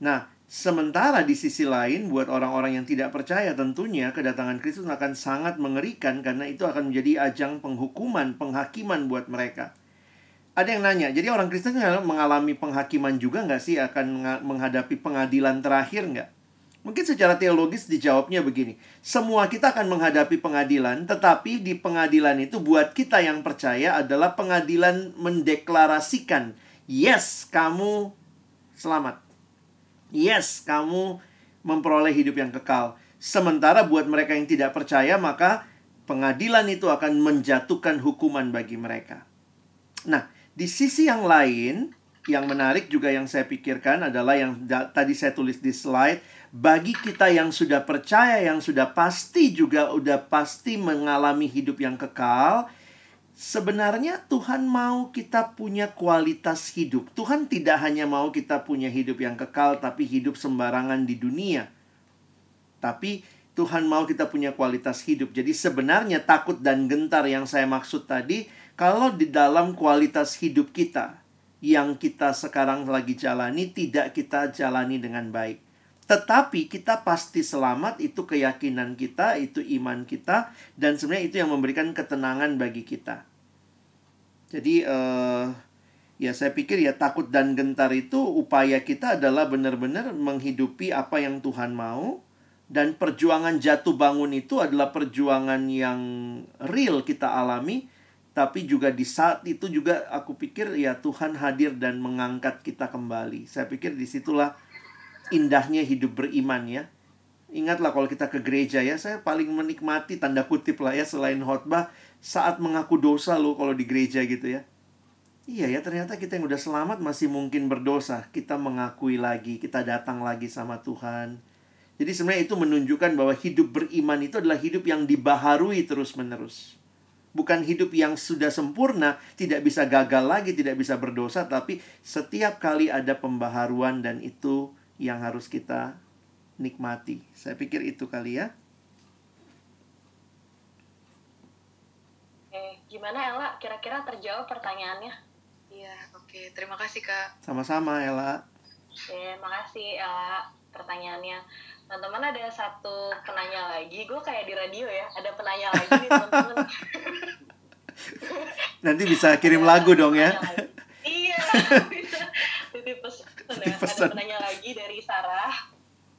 Nah, Sementara di sisi lain, buat orang-orang yang tidak percaya, tentunya kedatangan Kristus akan sangat mengerikan karena itu akan menjadi ajang penghukuman, penghakiman buat mereka. Ada yang nanya, jadi orang Kristen mengalami penghakiman juga nggak sih akan menghadapi pengadilan terakhir nggak? Mungkin secara teologis dijawabnya begini, semua kita akan menghadapi pengadilan, tetapi di pengadilan itu buat kita yang percaya adalah pengadilan mendeklarasikan, yes, kamu selamat yes, kamu memperoleh hidup yang kekal. Sementara buat mereka yang tidak percaya, maka pengadilan itu akan menjatuhkan hukuman bagi mereka. Nah, di sisi yang lain, yang menarik juga yang saya pikirkan adalah yang tadi saya tulis di slide, bagi kita yang sudah percaya, yang sudah pasti juga udah pasti mengalami hidup yang kekal, Sebenarnya Tuhan mau kita punya kualitas hidup. Tuhan tidak hanya mau kita punya hidup yang kekal, tapi hidup sembarangan di dunia. Tapi Tuhan mau kita punya kualitas hidup. Jadi sebenarnya takut dan gentar yang saya maksud tadi, kalau di dalam kualitas hidup kita yang kita sekarang lagi jalani tidak kita jalani dengan baik. Tetapi kita pasti selamat, itu keyakinan kita, itu iman kita, dan sebenarnya itu yang memberikan ketenangan bagi kita. Jadi uh, ya saya pikir ya takut dan gentar itu upaya kita adalah benar-benar menghidupi apa yang Tuhan mau dan perjuangan jatuh bangun itu adalah perjuangan yang real kita alami tapi juga di saat itu juga aku pikir ya Tuhan hadir dan mengangkat kita kembali. Saya pikir di situlah indahnya hidup beriman ya. Ingatlah kalau kita ke gereja ya, saya paling menikmati tanda kutip lah ya selain khotbah saat mengaku dosa lo kalau di gereja gitu ya. Iya ya, ternyata kita yang udah selamat masih mungkin berdosa. Kita mengakui lagi, kita datang lagi sama Tuhan. Jadi sebenarnya itu menunjukkan bahwa hidup beriman itu adalah hidup yang dibaharui terus-menerus. Bukan hidup yang sudah sempurna, tidak bisa gagal lagi, tidak bisa berdosa, tapi setiap kali ada pembaharuan dan itu yang harus kita nikmati. Saya pikir itu kali ya. Gimana Ella? Kira-kira terjawab pertanyaannya? Iya, oke. Okay. Terima kasih Kak. Sama-sama Ella. Oke, makasih Ella pertanyaannya. Teman-teman ada satu penanya lagi. Gue kayak di radio ya, ada penanya lagi nih teman-teman. [laughs] Nanti bisa kirim lagu dong ya. Iya, bisa. [laughs] Titip pesan ya. Ada penanya lagi dari Sarah.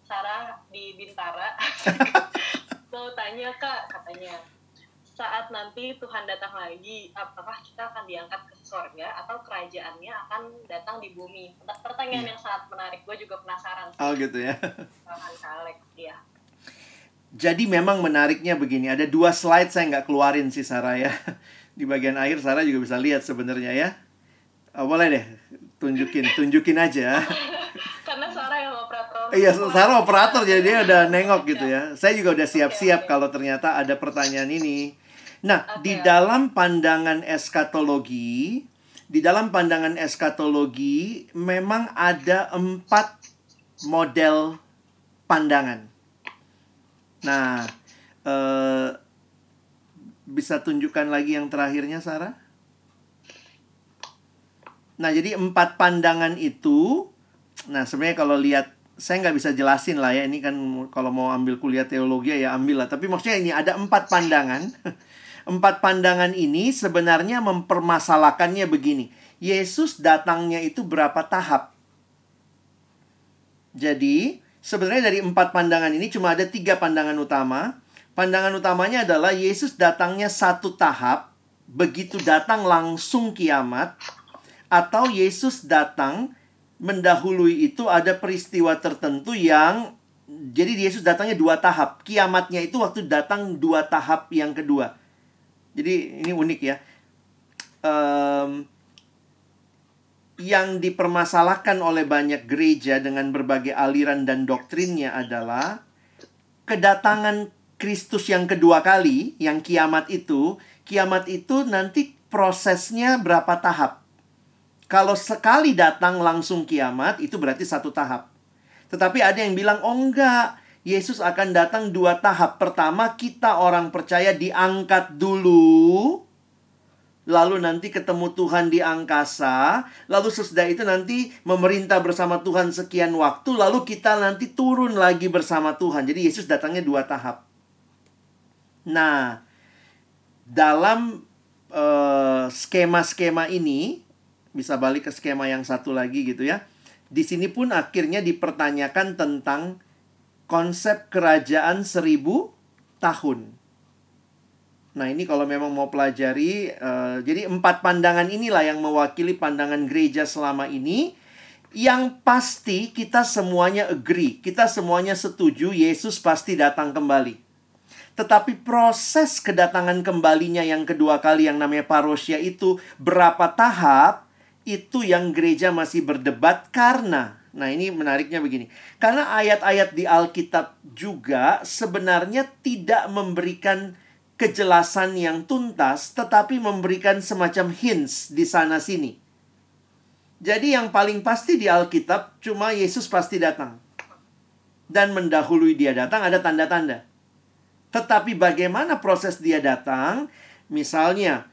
Sarah di Bintara. [laughs] Mau tanya kak, katanya saat nanti Tuhan datang lagi, apakah kita akan diangkat ke surga atau kerajaannya akan datang di bumi? Pertanyaan hmm. yang sangat menarik. Gue juga penasaran. Oh gitu ya. [laughs] Alex, ya. Jadi memang menariknya begini, ada dua slide saya nggak keluarin sih Sarah ya. [laughs] Di bagian akhir Sarah juga bisa lihat sebenarnya ya. Oh, boleh deh, tunjukin, tunjukin aja. [laughs] Karena Sarah yang operator. Iya, Sarah operator jadi dia udah nengok gitu ya. Saya juga udah siap-siap kalau ternyata ada pertanyaan ini. Nah, okay. di dalam pandangan eskatologi, di dalam pandangan eskatologi memang ada empat model pandangan. Nah, eh, bisa tunjukkan lagi yang terakhirnya, Sarah? Nah, jadi empat pandangan itu, nah sebenarnya kalau lihat saya nggak bisa jelasin lah ya ini kan kalau mau ambil kuliah teologi ya ambil lah tapi maksudnya ini ada empat pandangan [laughs] Empat pandangan ini sebenarnya mempermasalahkannya begini. Yesus datangnya itu berapa tahap? Jadi, sebenarnya dari empat pandangan ini cuma ada tiga pandangan utama. Pandangan utamanya adalah Yesus datangnya satu tahap, begitu datang langsung kiamat, atau Yesus datang mendahului itu ada peristiwa tertentu yang jadi Yesus datangnya dua tahap. Kiamatnya itu waktu datang dua tahap yang kedua. Jadi ini unik ya. Um, yang dipermasalahkan oleh banyak gereja dengan berbagai aliran dan doktrinnya adalah kedatangan Kristus yang kedua kali, yang kiamat itu, kiamat itu nanti prosesnya berapa tahap. Kalau sekali datang langsung kiamat, itu berarti satu tahap. Tetapi ada yang bilang, oh enggak, Yesus akan datang dua tahap. Pertama, kita orang percaya diangkat dulu, lalu nanti ketemu Tuhan di angkasa, lalu sesudah itu nanti memerintah bersama Tuhan sekian waktu, lalu kita nanti turun lagi bersama Tuhan. Jadi Yesus datangnya dua tahap. Nah, dalam uh, skema-skema ini, bisa balik ke skema yang satu lagi gitu ya. Di sini pun akhirnya dipertanyakan tentang konsep kerajaan seribu tahun. Nah ini kalau memang mau pelajari, uh, jadi empat pandangan inilah yang mewakili pandangan gereja selama ini. Yang pasti kita semuanya agree, kita semuanya setuju Yesus pasti datang kembali. Tetapi proses kedatangan kembalinya yang kedua kali yang namanya parousia itu berapa tahap, itu yang gereja masih berdebat karena Nah, ini menariknya begini. Karena ayat-ayat di Alkitab juga sebenarnya tidak memberikan kejelasan yang tuntas, tetapi memberikan semacam hints di sana-sini. Jadi yang paling pasti di Alkitab cuma Yesus pasti datang. Dan mendahului dia datang ada tanda-tanda. Tetapi bagaimana proses dia datang? Misalnya,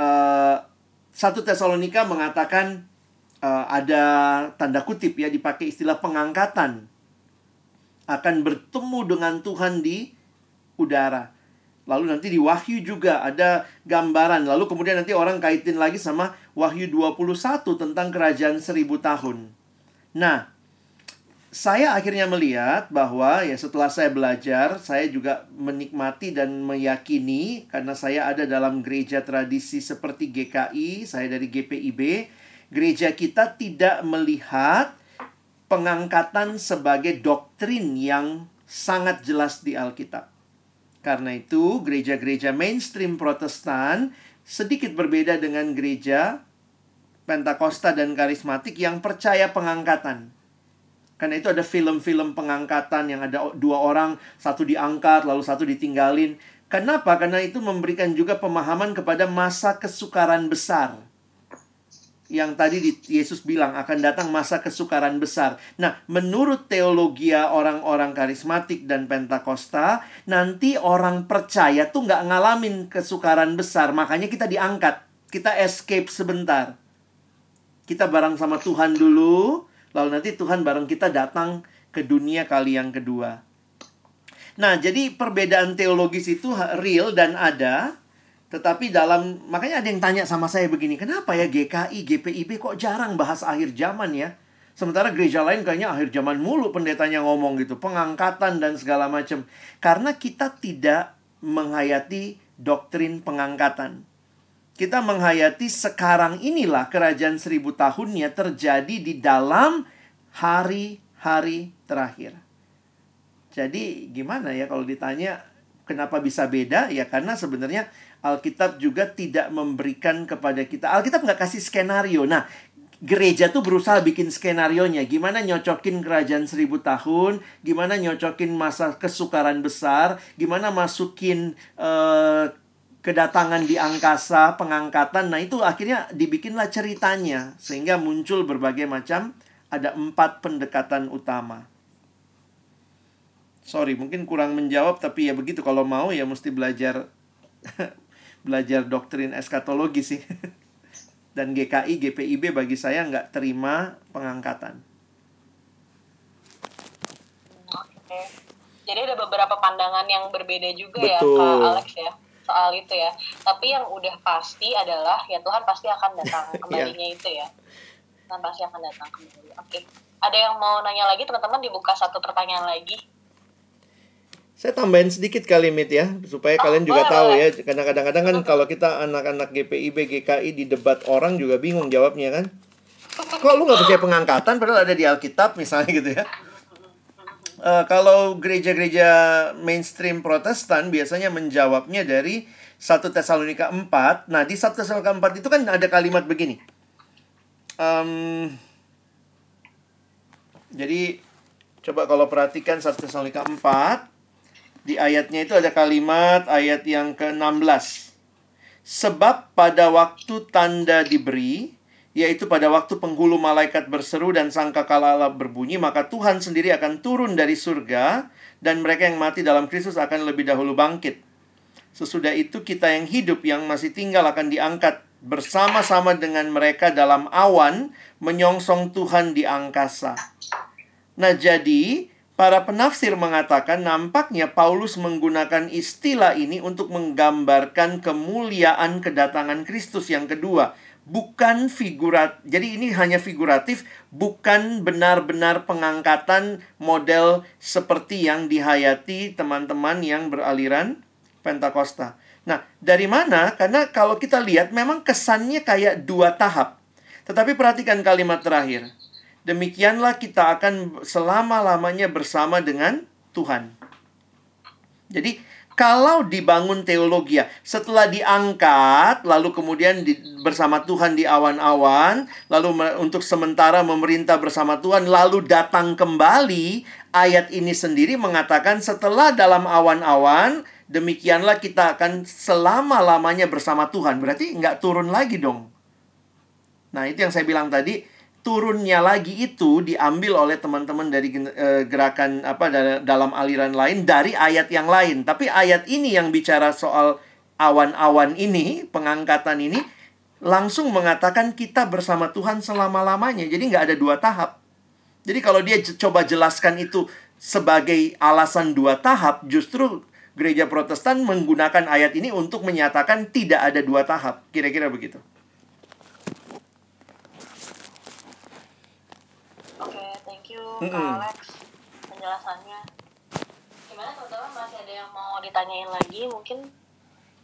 uh, satu Tesalonika mengatakan uh, ada tanda kutip ya dipakai istilah pengangkatan akan bertemu dengan Tuhan di udara. Lalu nanti di Wahyu juga ada gambaran. Lalu kemudian nanti orang kaitin lagi sama Wahyu 21 tentang kerajaan seribu tahun. Nah, saya akhirnya melihat bahwa ya setelah saya belajar, saya juga menikmati dan meyakini karena saya ada dalam gereja tradisi seperti GKI, saya dari GPIB, gereja kita tidak melihat pengangkatan sebagai doktrin yang sangat jelas di Alkitab. Karena itu, gereja-gereja mainstream Protestan sedikit berbeda dengan gereja Pentakosta dan karismatik yang percaya pengangkatan. Karena itu ada film-film pengangkatan yang ada dua orang, satu diangkat lalu satu ditinggalin. Kenapa? Karena itu memberikan juga pemahaman kepada masa kesukaran besar yang tadi Yesus bilang akan datang masa kesukaran besar. Nah, menurut teologi orang-orang karismatik dan pentakosta, nanti orang percaya tuh nggak ngalamin kesukaran besar. Makanya kita diangkat, kita escape sebentar. Kita bareng sama Tuhan dulu, lalu nanti Tuhan bareng kita datang ke dunia kali yang kedua. Nah, jadi perbedaan teologis itu real dan ada, tetapi dalam makanya ada yang tanya sama saya begini, kenapa ya GKI, GPIB kok jarang bahas akhir zaman ya? Sementara gereja lain kayaknya akhir zaman mulu pendetanya ngomong gitu, pengangkatan dan segala macam. Karena kita tidak menghayati doktrin pengangkatan. Kita menghayati sekarang inilah kerajaan seribu tahunnya terjadi di dalam hari-hari terakhir. Jadi gimana ya kalau ditanya kenapa bisa beda? Ya karena sebenarnya Alkitab juga tidak memberikan kepada kita. Alkitab nggak kasih skenario. Nah, gereja tuh berusaha bikin skenario-nya. Gimana nyocokin kerajaan seribu tahun, gimana nyocokin masa kesukaran besar, gimana masukin uh, kedatangan di angkasa, pengangkatan. Nah, itu akhirnya dibikinlah ceritanya. Sehingga muncul berbagai macam, ada empat pendekatan utama. Sorry, mungkin kurang menjawab, tapi ya begitu. Kalau mau ya mesti belajar [laughs] belajar doktrin eskatologi sih. [laughs] Dan GKI, GPIB bagi saya nggak terima pengangkatan. Oke. Jadi ada beberapa pandangan yang berbeda juga ya, Betul. ya Kak Alex ya soal itu ya. Tapi yang udah pasti adalah ya Tuhan pasti akan datang [laughs] kembalinya itu ya. Tuhan pasti akan datang kembali. Oke. Ada yang mau nanya lagi teman-teman dibuka satu pertanyaan lagi. Saya tambahin sedikit kalimat ya, supaya oh, kalian juga tahu ya. Karena kadang-kadang kan kalau kita anak-anak GPIB, GKI di debat orang juga bingung jawabnya kan. kok lu nggak percaya pengangkatan padahal ada di Alkitab misalnya gitu ya? Uh, kalau gereja-gereja mainstream Protestan biasanya menjawabnya dari 1 Tesalonika 4 nah di 1 Tesalonika 4 itu kan ada kalimat begini. Um, jadi coba kalau perhatikan 1 Tesalonika 4 di ayatnya itu ada kalimat ayat yang ke-16 Sebab pada waktu tanda diberi, yaitu pada waktu penghulu malaikat berseru dan sangkakala Allah berbunyi, maka Tuhan sendiri akan turun dari surga dan mereka yang mati dalam Kristus akan lebih dahulu bangkit. Sesudah itu kita yang hidup yang masih tinggal akan diangkat bersama-sama dengan mereka dalam awan menyongsong Tuhan di angkasa. Nah, jadi Para penafsir mengatakan nampaknya Paulus menggunakan istilah ini untuk menggambarkan kemuliaan kedatangan Kristus yang kedua, bukan figurat. Jadi ini hanya figuratif, bukan benar-benar pengangkatan model seperti yang dihayati teman-teman yang beraliran Pentakosta. Nah, dari mana? Karena kalau kita lihat memang kesannya kayak dua tahap. Tetapi perhatikan kalimat terakhir demikianlah kita akan selama-lamanya bersama dengan Tuhan. Jadi, kalau dibangun teologi ya, setelah diangkat, lalu kemudian di, bersama Tuhan di awan-awan, lalu me, untuk sementara memerintah bersama Tuhan, lalu datang kembali, ayat ini sendiri mengatakan setelah dalam awan-awan, demikianlah kita akan selama-lamanya bersama Tuhan. Berarti nggak turun lagi dong. Nah, itu yang saya bilang tadi, turunnya lagi itu diambil oleh teman-teman dari uh, gerakan apa dalam aliran lain dari ayat yang lain. Tapi ayat ini yang bicara soal awan-awan ini, pengangkatan ini langsung mengatakan kita bersama Tuhan selama-lamanya. Jadi nggak ada dua tahap. Jadi kalau dia coba jelaskan itu sebagai alasan dua tahap, justru gereja Protestan menggunakan ayat ini untuk menyatakan tidak ada dua tahap. Kira-kira begitu. Mm -hmm. Alex penjelasannya. Gimana teman-teman masih ada yang mau ditanyain lagi mungkin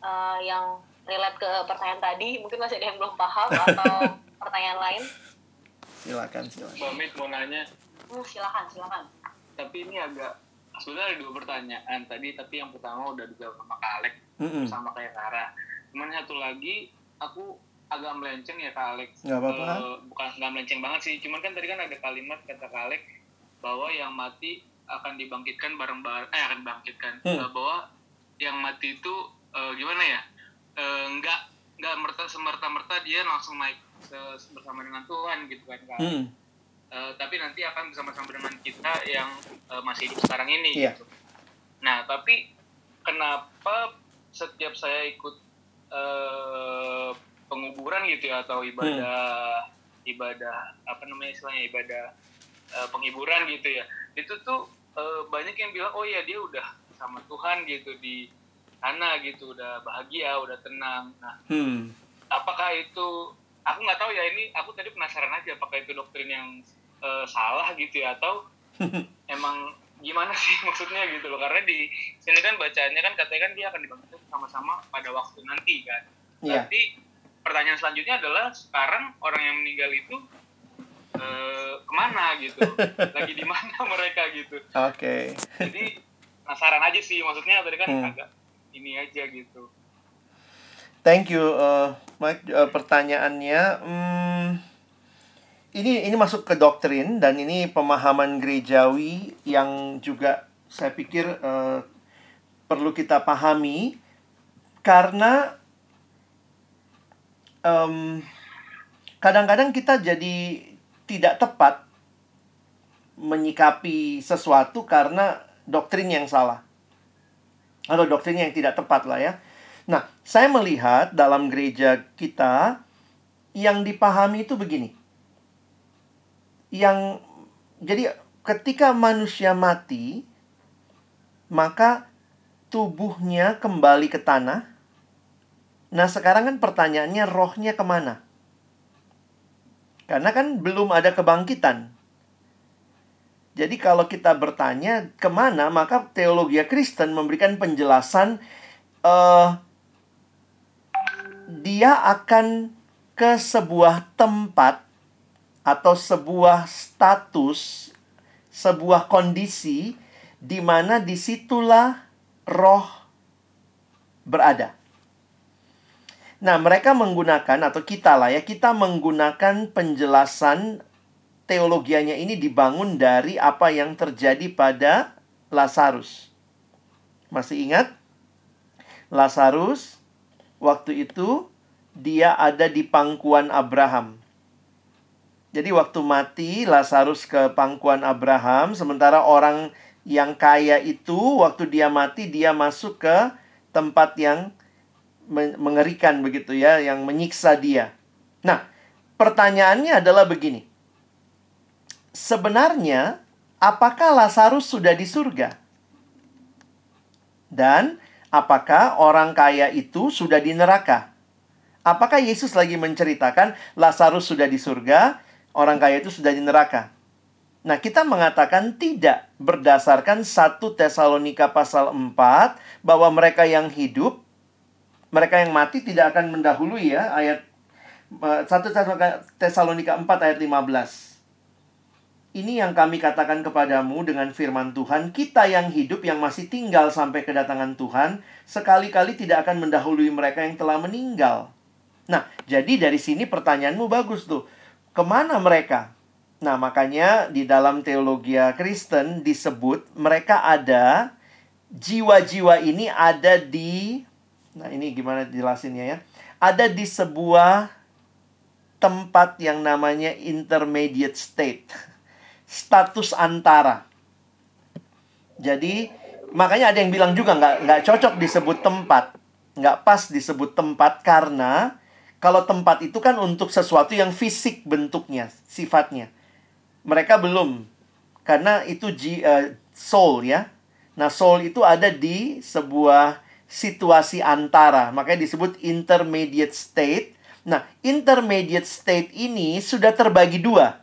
uh, yang relate ke pertanyaan tadi mungkin masih ada yang belum paham [laughs] atau pertanyaan lain? Silakan silakan. Pamit mau nanya. Hmm, silakan silakan. Tapi ini agak sebenarnya ada dua pertanyaan tadi tapi yang pertama udah dijawab sama Kak Alex mm -hmm. sama kayak Kara. Cuman satu lagi aku agak melenceng ya Kak Alex. Gak apa-apa. Uh, bukan nggak melenceng banget sih, cuman kan tadi kan ada kalimat kata Kak Alex bahwa yang mati akan dibangkitkan bareng-bareng eh akan dibangkitkan hmm. uh, bahwa yang mati itu uh, gimana ya uh, nggak nggak merta semerta merta dia langsung naik bersama dengan Tuhan gitu kan kan hmm. uh, tapi nanti akan bersama-sama dengan kita yang uh, masih hidup sekarang ini yeah. gitu nah tapi kenapa setiap saya ikut uh, penguburan gitu ya atau ibadah hmm. ibadah apa namanya istilahnya ibadah uh, penghiburan gitu ya itu tuh uh, banyak yang bilang oh ya dia udah sama Tuhan gitu di sana gitu udah bahagia udah tenang nah hmm. apakah itu aku nggak tahu ya ini aku tadi penasaran aja apakah itu doktrin yang uh, salah gitu ya atau [laughs] emang gimana sih [laughs] maksudnya gitu loh karena di sini kan bacaannya kan katanya kan dia akan dibangun sama-sama pada waktu nanti kan yeah. Tapi pertanyaan selanjutnya adalah sekarang orang yang meninggal itu uh, ke mana gitu [laughs] lagi di mana mereka gitu oke okay. jadi penasaran aja sih maksudnya tadi kan hmm. agak ini aja gitu thank you uh, Mike uh, pertanyaannya hmm, ini ini masuk ke doktrin dan ini pemahaman gerejawi yang juga saya pikir uh, perlu kita pahami karena um, kadang-kadang kita jadi tidak tepat menyikapi sesuatu karena doktrin yang salah. Atau doktrin yang tidak tepat lah ya. Nah, saya melihat dalam gereja kita yang dipahami itu begini. Yang jadi ketika manusia mati maka tubuhnya kembali ke tanah. Nah sekarang kan pertanyaannya rohnya ke mana? Karena kan belum ada kebangkitan. Jadi kalau kita bertanya ke mana, maka teologi Kristen memberikan penjelasan uh, dia akan ke sebuah tempat atau sebuah status, sebuah kondisi di mana di situlah roh berada. Nah, mereka menggunakan atau kita lah ya, kita menggunakan penjelasan teologianya ini dibangun dari apa yang terjadi pada Lazarus. Masih ingat? Lazarus waktu itu dia ada di pangkuan Abraham. Jadi waktu mati Lazarus ke pangkuan Abraham, sementara orang yang kaya itu waktu dia mati dia masuk ke tempat yang mengerikan begitu ya, yang menyiksa dia. Nah, pertanyaannya adalah begini. Sebenarnya, apakah Lazarus sudah di surga? Dan apakah orang kaya itu sudah di neraka? Apakah Yesus lagi menceritakan Lazarus sudah di surga, orang kaya itu sudah di neraka? Nah, kita mengatakan tidak berdasarkan 1 Tesalonika pasal 4 bahwa mereka yang hidup mereka yang mati tidak akan mendahului ya ayat 1 eh, Tesalonika 4 ayat 15. Ini yang kami katakan kepadamu dengan firman Tuhan, kita yang hidup yang masih tinggal sampai kedatangan Tuhan, sekali-kali tidak akan mendahului mereka yang telah meninggal. Nah, jadi dari sini pertanyaanmu bagus tuh. Ke mana mereka? Nah, makanya di dalam teologi Kristen disebut mereka ada, jiwa-jiwa ini ada di Nah, ini gimana jelasinnya ya? Ada di sebuah tempat yang namanya intermediate state. [laughs] Status antara. Jadi, makanya ada yang bilang juga nggak nggak cocok disebut tempat. Nggak pas disebut tempat karena kalau tempat itu kan untuk sesuatu yang fisik bentuknya, sifatnya. Mereka belum. Karena itu uh, soul ya. Nah, soul itu ada di sebuah situasi antara. Makanya disebut intermediate state. Nah, intermediate state ini sudah terbagi dua.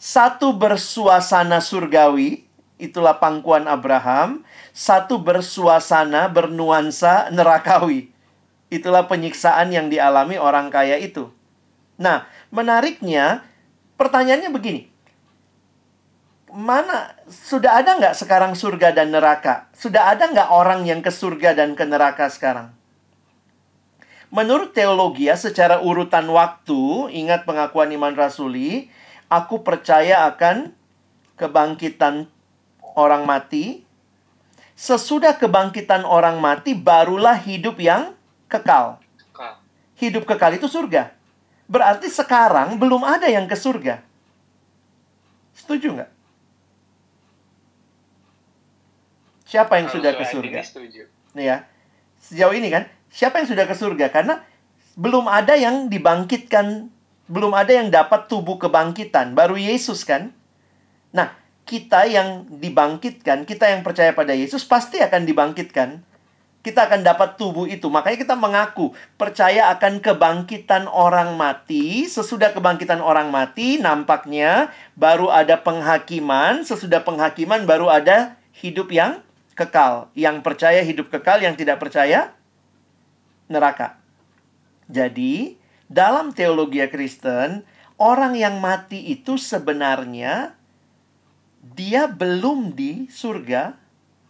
Satu bersuasana surgawi, itulah pangkuan Abraham. Satu bersuasana, bernuansa nerakawi. Itulah penyiksaan yang dialami orang kaya itu. Nah, menariknya, pertanyaannya begini mana sudah ada nggak sekarang surga dan neraka? Sudah ada nggak orang yang ke surga dan ke neraka sekarang? Menurut teologi ya, secara urutan waktu, ingat pengakuan iman rasuli, aku percaya akan kebangkitan orang mati. Sesudah kebangkitan orang mati, barulah hidup yang kekal. Hidup kekal itu surga. Berarti sekarang belum ada yang ke surga. Setuju nggak? Siapa yang sudah ke surga? Ya. Sejauh ini kan, siapa yang sudah ke surga? Karena belum ada yang dibangkitkan, belum ada yang dapat tubuh kebangkitan, baru Yesus kan. Nah, kita yang dibangkitkan, kita yang percaya pada Yesus pasti akan dibangkitkan. Kita akan dapat tubuh itu. Makanya kita mengaku percaya akan kebangkitan orang mati. Sesudah kebangkitan orang mati, nampaknya baru ada penghakiman. Sesudah penghakiman baru ada hidup yang kekal. Yang percaya hidup kekal, yang tidak percaya neraka. Jadi, dalam teologi Kristen, orang yang mati itu sebenarnya dia belum di surga,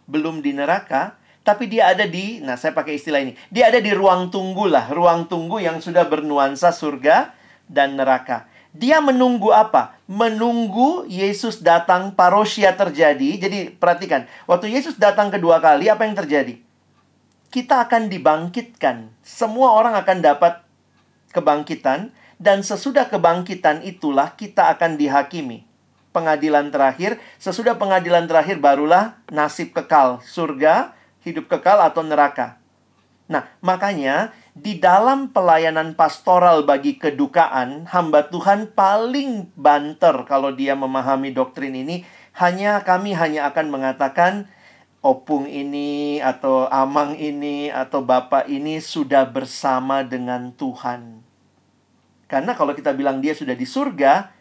belum di neraka, tapi dia ada di, nah saya pakai istilah ini, dia ada di ruang tunggu lah, ruang tunggu yang sudah bernuansa surga dan neraka. Dia menunggu apa? Menunggu Yesus datang parosia terjadi. Jadi perhatikan, waktu Yesus datang kedua kali apa yang terjadi? Kita akan dibangkitkan. Semua orang akan dapat kebangkitan dan sesudah kebangkitan itulah kita akan dihakimi. Pengadilan terakhir, sesudah pengadilan terakhir barulah nasib kekal, surga, hidup kekal atau neraka. Nah, makanya di dalam pelayanan pastoral bagi kedukaan, hamba Tuhan paling banter kalau dia memahami doktrin ini, hanya kami hanya akan mengatakan opung ini atau amang ini atau bapak ini sudah bersama dengan Tuhan. Karena kalau kita bilang dia sudah di surga,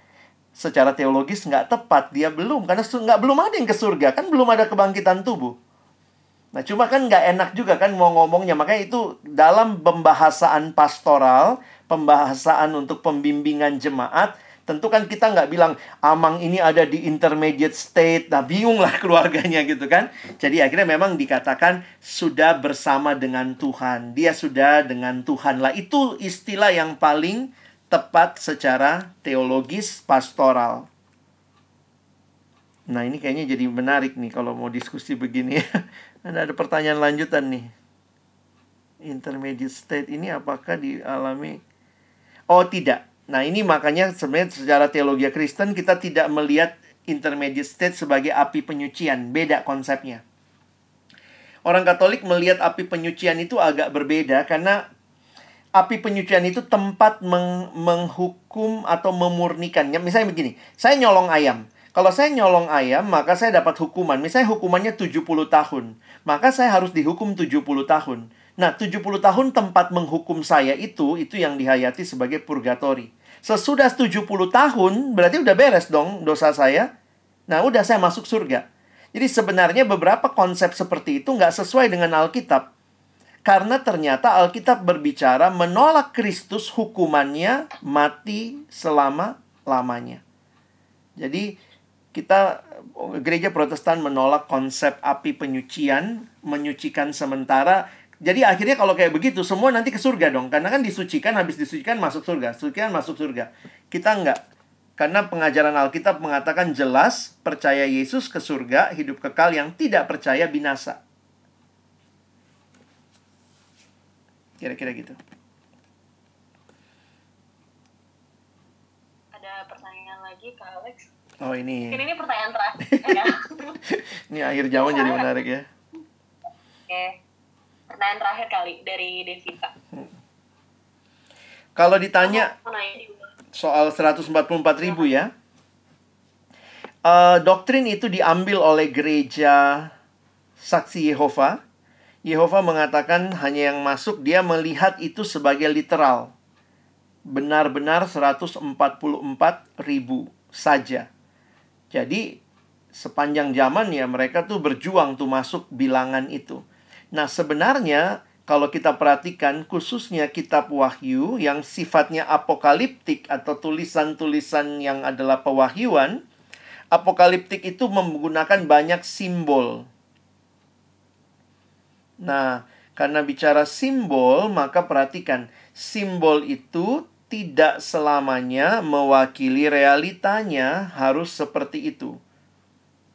secara teologis nggak tepat, dia belum. Karena nggak belum ada yang ke surga, kan belum ada kebangkitan tubuh. Nah, cuma kan nggak enak juga kan mau ngomongnya. Makanya itu dalam pembahasan pastoral, pembahasan untuk pembimbingan jemaat, Tentu kan kita nggak bilang Amang ini ada di intermediate state, nah bingung lah [laughs] keluarganya gitu kan. Jadi akhirnya memang dikatakan sudah bersama dengan Tuhan. Dia sudah dengan Tuhan lah. Itu istilah yang paling tepat secara teologis pastoral. Nah ini kayaknya jadi menarik nih kalau mau diskusi begini. [laughs] ada, ada pertanyaan lanjutan nih. Intermediate state ini apakah dialami? Oh tidak Nah, ini makanya sebenarnya secara teologi Kristen kita tidak melihat intermediate state sebagai api penyucian, beda konsepnya. Orang Katolik melihat api penyucian itu agak berbeda karena api penyucian itu tempat meng menghukum atau memurnikan. Ya, misalnya begini, saya nyolong ayam. Kalau saya nyolong ayam, maka saya dapat hukuman. Misalnya hukumannya 70 tahun. Maka saya harus dihukum 70 tahun. Nah, 70 tahun tempat menghukum saya itu, itu yang dihayati sebagai purgatori. Sesudah 70 tahun, berarti udah beres dong dosa saya. Nah, udah saya masuk surga. Jadi sebenarnya beberapa konsep seperti itu nggak sesuai dengan Alkitab. Karena ternyata Alkitab berbicara menolak Kristus hukumannya mati selama-lamanya. Jadi kita gereja Protestan menolak konsep api penyucian, menyucikan sementara jadi akhirnya kalau kayak begitu semua nanti ke surga dong. Karena kan disucikan habis disucikan masuk surga. Sucikan masuk surga. Kita enggak. Karena pengajaran Alkitab mengatakan jelas percaya Yesus ke surga, hidup kekal yang tidak percaya binasa. Kira-kira gitu. Ada pertanyaan lagi Kak Alex? Oh ini. Mungkin ini pertanyaan terakhir [laughs] ya. ini akhir zaman jadi menarik ya. Oke pertanyaan terakhir kali dari Devita. Hmm. Kalau ditanya soal 144 ribu ya, uh, doktrin itu diambil oleh gereja saksi Yehova. Yehova mengatakan hanya yang masuk dia melihat itu sebagai literal. Benar-benar 144 ribu saja. Jadi sepanjang zaman ya mereka tuh berjuang tuh masuk bilangan itu. Nah, sebenarnya kalau kita perhatikan khususnya kitab Wahyu yang sifatnya apokaliptik atau tulisan-tulisan yang adalah pewahyuan, apokaliptik itu menggunakan banyak simbol. Nah, karena bicara simbol, maka perhatikan simbol itu tidak selamanya mewakili realitanya harus seperti itu.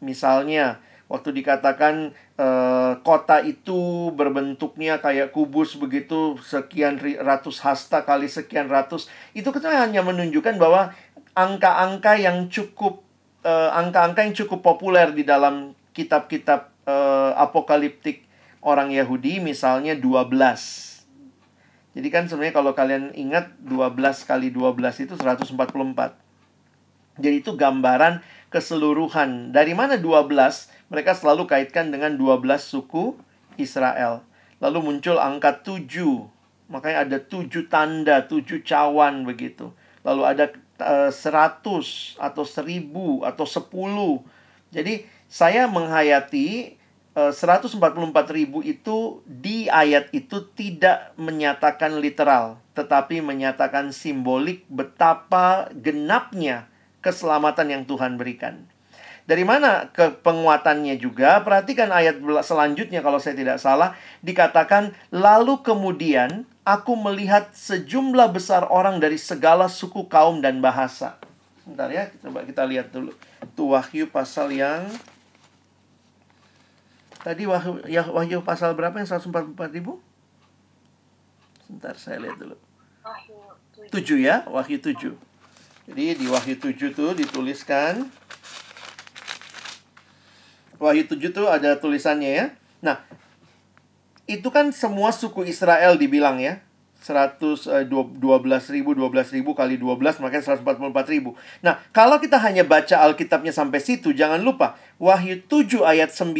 Misalnya, waktu dikatakan uh, kota itu berbentuknya kayak kubus begitu sekian ratus hasta kali sekian ratus itu kan hanya menunjukkan bahwa angka-angka yang cukup uh, angka-angka yang cukup populer di dalam kitab-kitab uh, apokaliptik orang Yahudi misalnya 12 jadi kan sebenarnya kalau kalian ingat 12 kali 12 itu 144 jadi itu gambaran keseluruhan dari mana 12 mereka selalu kaitkan dengan 12 suku Israel. Lalu muncul angka 7. Makanya ada 7 tanda, 7 cawan begitu. Lalu ada uh, eh, 100 atau 1000 atau 10. Jadi saya menghayati 144 ribu itu di ayat itu tidak menyatakan literal. Tetapi menyatakan simbolik betapa genapnya keselamatan yang Tuhan berikan. Dari mana ke penguatannya juga? Perhatikan ayat selanjutnya kalau saya tidak salah. Dikatakan, lalu kemudian aku melihat sejumlah besar orang dari segala suku, kaum, dan bahasa. Sebentar ya, coba kita lihat dulu. Itu Wahyu pasal yang... Tadi Wahyu, ya, Wahyu pasal berapa yang 144 ribu? Sebentar, saya lihat dulu. Wahyu 7 ya, Wahyu 7. Jadi di Wahyu 7 tuh dituliskan Wahyu 7 tuh ada tulisannya ya. Nah, itu kan semua suku Israel dibilang ya. 112 eh, ribu, 12 ribu kali 12 makanya 144 ribu. Nah, kalau kita hanya baca Alkitabnya sampai situ, jangan lupa Wahyu 7 ayat 9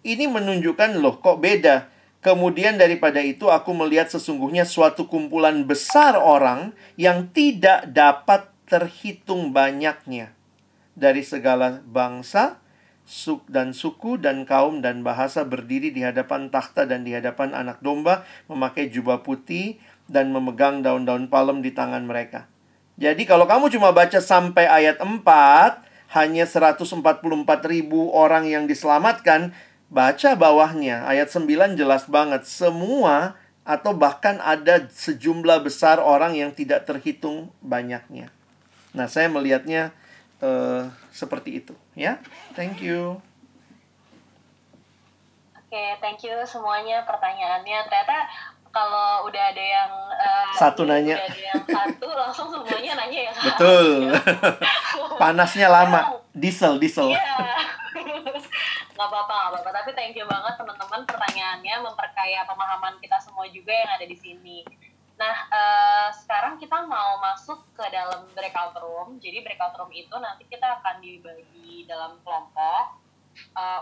ini menunjukkan loh kok beda. Kemudian daripada itu aku melihat sesungguhnya suatu kumpulan besar orang yang tidak dapat terhitung banyaknya dari segala bangsa, suk dan suku dan kaum dan bahasa berdiri di hadapan takhta dan di hadapan anak domba memakai jubah putih dan memegang daun-daun palem di tangan mereka. Jadi kalau kamu cuma baca sampai ayat 4, hanya 144 ribu orang yang diselamatkan, baca bawahnya. Ayat 9 jelas banget. Semua atau bahkan ada sejumlah besar orang yang tidak terhitung banyaknya. Nah, saya melihatnya uh, seperti itu. Ya, thank you. Oke, okay, thank you semuanya pertanyaannya. Ternyata kalau udah ada yang uh, satu nanya. udah ada yang satu [laughs] langsung semuanya nanya yang betul. [laughs] Panasnya lama. Diesel diesel. Iya. [laughs] Nggak apa-apa nggak apa-apa. Tapi thank you banget teman-teman. Pertanyaannya memperkaya pemahaman kita semua juga yang ada di sini. Nah uh, sekarang kita mau masuk ke dalam breakout room. Jadi breakout room itu nanti kita akan dibagi dalam kelompok. Uh,